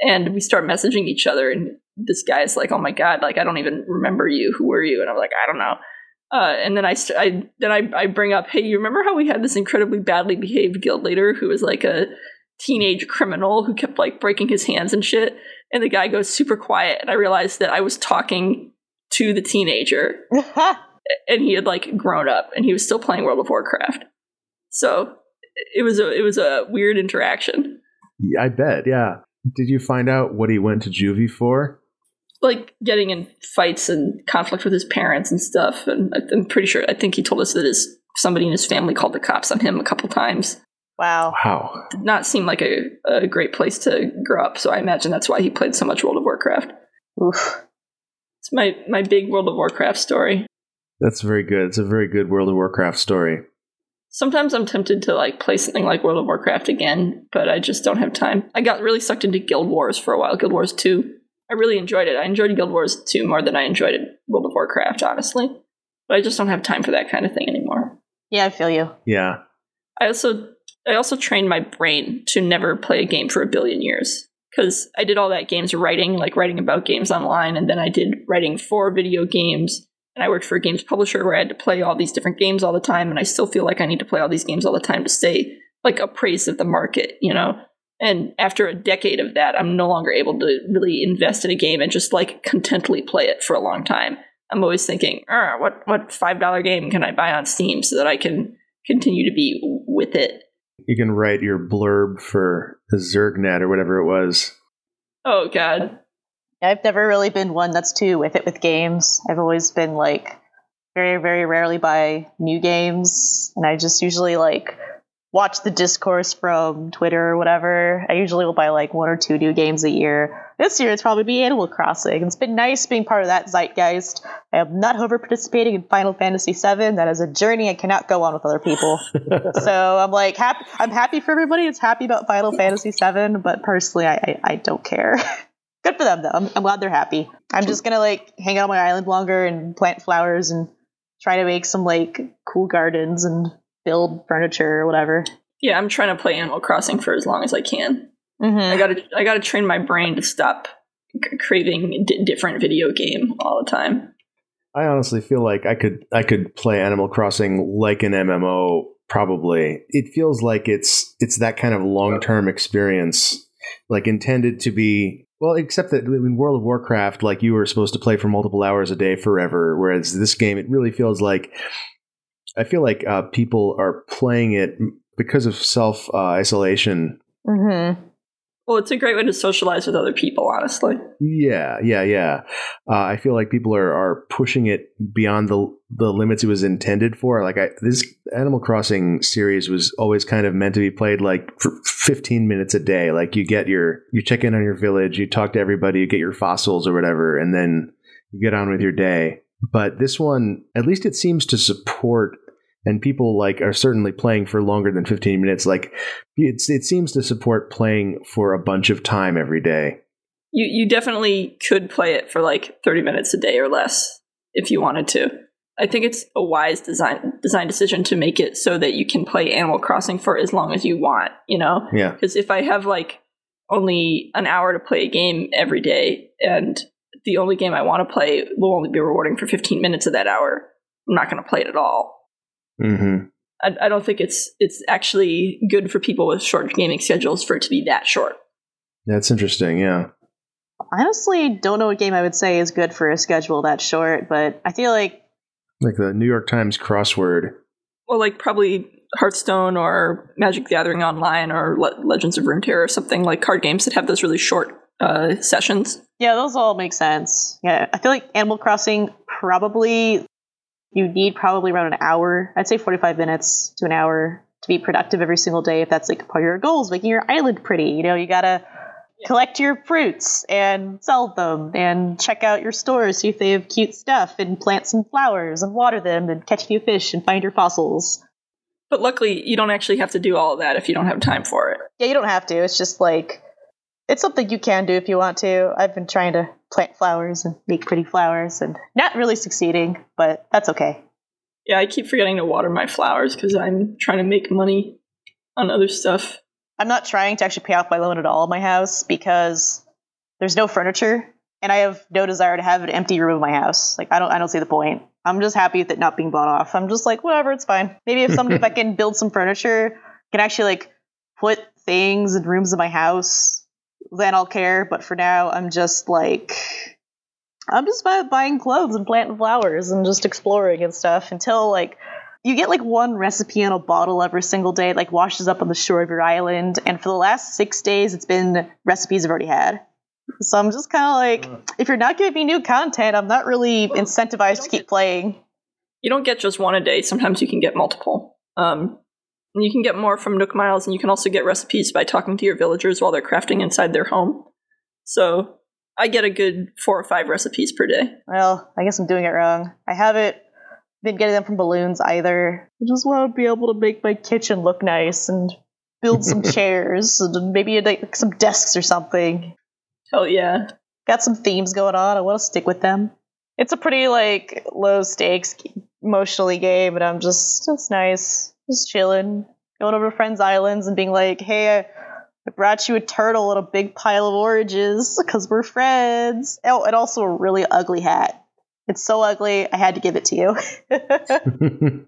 And we start messaging each other, and this guy's like, "Oh my god, like I don't even remember you. Who are you?" And I'm like, "I don't know." Uh, and then I, st- I then I, I bring up, "Hey, you remember how we had this incredibly badly behaved guild leader who was like a teenage criminal who kept like breaking his hands and shit. And the guy goes super quiet, and I realized that I was talking to the teenager, and he had like grown up, and he was still playing World of Warcraft. So it was a it was a weird interaction. Yeah, I bet. Yeah. Did you find out what he went to juvie for? Like getting in fights and conflict with his parents and stuff. And I'm pretty sure I think he told us that his somebody in his family called the cops on him a couple times. wow. Wow. Did not seem like a, a great place to grow up, so I imagine that's why he played so much World of Warcraft. Oof. It's my, my big World of Warcraft story. That's very good. It's a very good World of Warcraft story. Sometimes I'm tempted to like play something like World of Warcraft again, but I just don't have time. I got really sucked into Guild Wars for a while, Guild Wars 2. I really enjoyed it. I enjoyed Guild Wars 2 more than I enjoyed World of Warcraft, honestly. But I just don't have time for that kind of thing anymore. Yeah, I feel you. Yeah. I also I also trained my brain to never play a game for a billion years because I did all that games writing, like writing about games online, and then I did writing for video games. And I worked for a games publisher where I had to play all these different games all the time, and I still feel like I need to play all these games all the time to stay like appraised of the market, you know. And after a decade of that, I'm no longer able to really invest in a game and just like contently play it for a long time. I'm always thinking, "Ah, what what five dollar game can I buy on Steam so that I can continue to be with it You can write your blurb for Zergnet or whatever it was. Oh god. I've never really been one that's too with it with games. I've always been like very, very rarely buy new games, and I just usually like watch the discourse from Twitter or whatever. I usually will buy like one or two new games a year. This year it's probably be Animal Crossing. It's been nice being part of that zeitgeist. I am not over participating in Final Fantasy VII. That is a journey I cannot go on with other people. so I'm like happy. I'm happy for everybody that's happy about Final Fantasy VII, but personally, I I, I don't care. Good for them though. I'm, I'm glad they're happy. I'm just gonna like hang out on my island longer and plant flowers and try to make some like cool gardens and build furniture or whatever. Yeah, I'm trying to play Animal Crossing for as long as I can. Mm-hmm. I gotta I gotta train my brain to stop c- craving a d- different video game all the time. I honestly feel like I could I could play Animal Crossing like an MMO probably. It feels like it's it's that kind of long-term experience like intended to be well except that in World of Warcraft like you were supposed to play for multiple hours a day forever whereas this game it really feels like I feel like uh, people are playing it because of self uh, isolation Mm-hmm. Well, it's a great way to socialize with other people, honestly. Yeah, yeah, yeah. Uh, I feel like people are, are pushing it beyond the the limits it was intended for. Like I, this Animal Crossing series was always kind of meant to be played like for 15 minutes a day. Like you get your you check in on your village, you talk to everybody, you get your fossils or whatever, and then you get on with your day. But this one, at least it seems to support and people like are certainly playing for longer than 15 minutes like it's, it seems to support playing for a bunch of time every day You you definitely could play it for like 30 minutes a day or less if you wanted to. I think it's a wise design design decision to make it so that you can play Animal Crossing for as long as you want, you know? yeah Because if I have like only an hour to play a game every day and the only game I want to play will only be rewarding for 15 minutes of that hour, I'm not going to play it at all. Hmm I, I don't think it's it's actually good for people with short gaming schedules for it to be that short. That's interesting. Yeah. I honestly don't know what game I would say is good for a schedule that short, but I feel like Like the New York Times crossword. Well, like probably Hearthstone or Magic the Gathering Online or Le- Legends of Runeterra or something like card games that have those really short uh, sessions. Yeah, those all make sense. Yeah, I feel like Animal Crossing probably you need probably around an hour. I'd say 45 minutes to an hour to be productive every single day if that's like part of your goals, making your island pretty. You know, you gotta collect your fruits and sell them and check out your stores, see if they have cute stuff and plant some flowers and water them and catch a few fish and find your fossils. But luckily, you don't actually have to do all of that if you don't have time for it. Yeah, you don't have to. It's just like it's something you can do if you want to. I've been trying to plant flowers and make pretty flowers and not really succeeding, but that's okay. Yeah, I keep forgetting to water my flowers because I'm trying to make money on other stuff. I'm not trying to actually pay off my loan at all in my house because there's no furniture and I have no desire to have an empty room in my house. Like I don't I don't see the point. I'm just happy with it not being bought off. I'm just like, whatever, it's fine. Maybe if somebody if I can build some furniture, can actually like put things in rooms in my house, then I'll care. But for now, I'm just like I'm just buying clothes and planting flowers and just exploring and stuff until like you get like one recipe in a bottle every single day, like washes up on the shore of your island. And for the last six days, it's been recipes I've already had. So I'm just kind of like, if you're not giving me new content, I'm not really incentivized to keep playing. You don't get just one a day. Sometimes you can get multiple. Um, and you can get more from Nook Miles, and you can also get recipes by talking to your villagers while they're crafting inside their home. So I get a good four or five recipes per day. Well, I guess I'm doing it wrong. I haven't been getting them from balloons either. I just want to be able to make my kitchen look nice and build some chairs and maybe like some desks or something. Hell yeah. Got some themes going on. I want to stick with them. It's a pretty like low stakes emotionally game, and I'm just it's nice, just chilling, going over to friends' islands and being like, "Hey, I, I brought you a turtle and a big pile of oranges because we're friends." Oh, and also a really ugly hat. It's so ugly. I had to give it to you.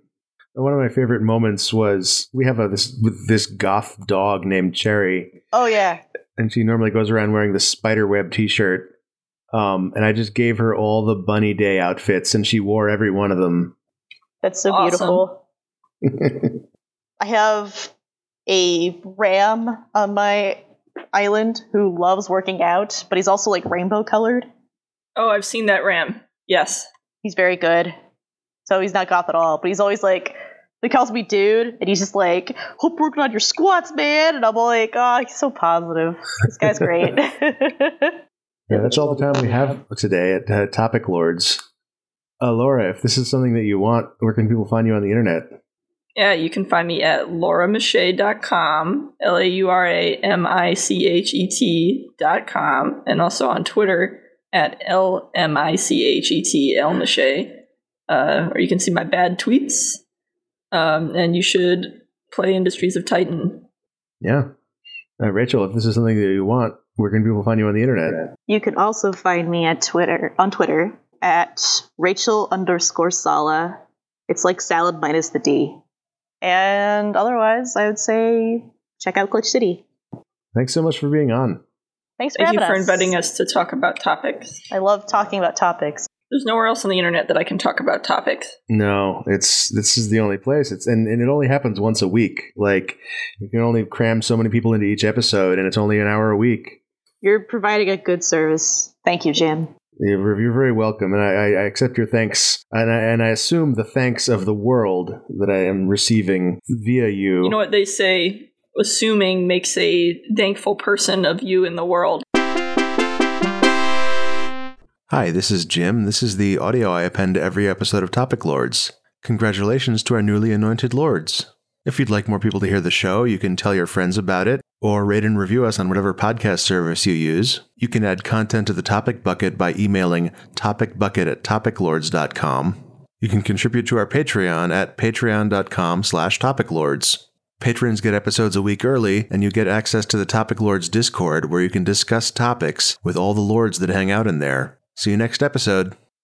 One of my favorite moments was we have a this this goth dog named Cherry. Oh yeah. And she normally goes around wearing the spiderweb t-shirt. Um, and I just gave her all the bunny day outfits and she wore every one of them. That's so awesome. beautiful. I have a ram on my island who loves working out, but he's also like rainbow colored. Oh, I've seen that ram. Yes. He's very good. So he's not goth at all, but he's always like, he calls me dude, and he's just like, hope working on your squats, man. And I'm like, oh, he's so positive. This guy's great. yeah, that's all the time we have today at uh, Topic Lords. Uh, Laura, if this is something that you want, where can people find you on the internet? Yeah, you can find me at lauramichet.com, L A U R A M I C H E T.com, and also on Twitter at L M I C H E T L Michet, uh, or you can see my bad tweets. Um, and you should play Industries of Titan. Yeah. Uh, Rachel, if this is something that you want, where can people find you on the internet? You can also find me at Twitter on Twitter at Rachel underscore Sala. It's like salad minus the D. And otherwise, I would say check out Glitch City. Thanks so much for being on. Thanks for Thank you for us. inviting us to talk about topics. I love talking about topics. There's nowhere else on the internet that I can talk about topics. No, it's this is the only place. It's and, and it only happens once a week. Like you can only cram so many people into each episode, and it's only an hour a week. You're providing a good service. Thank you, Jim. You're, you're very welcome, and I, I accept your thanks, and I, and I assume the thanks of the world that I am receiving via you. You know what they say: assuming makes a thankful person of you in the world. Hi, this is Jim. This is the audio I append to every episode of Topic Lords. Congratulations to our newly anointed lords. If you'd like more people to hear the show, you can tell your friends about it, or rate and review us on whatever podcast service you use. You can add content to the topic bucket by emailing topicbucket at topiclords.com. You can contribute to our Patreon at patreon.com slash topiclords. Patrons get episodes a week early, and you get access to the Topic Lords Discord where you can discuss topics with all the lords that hang out in there. See you next episode.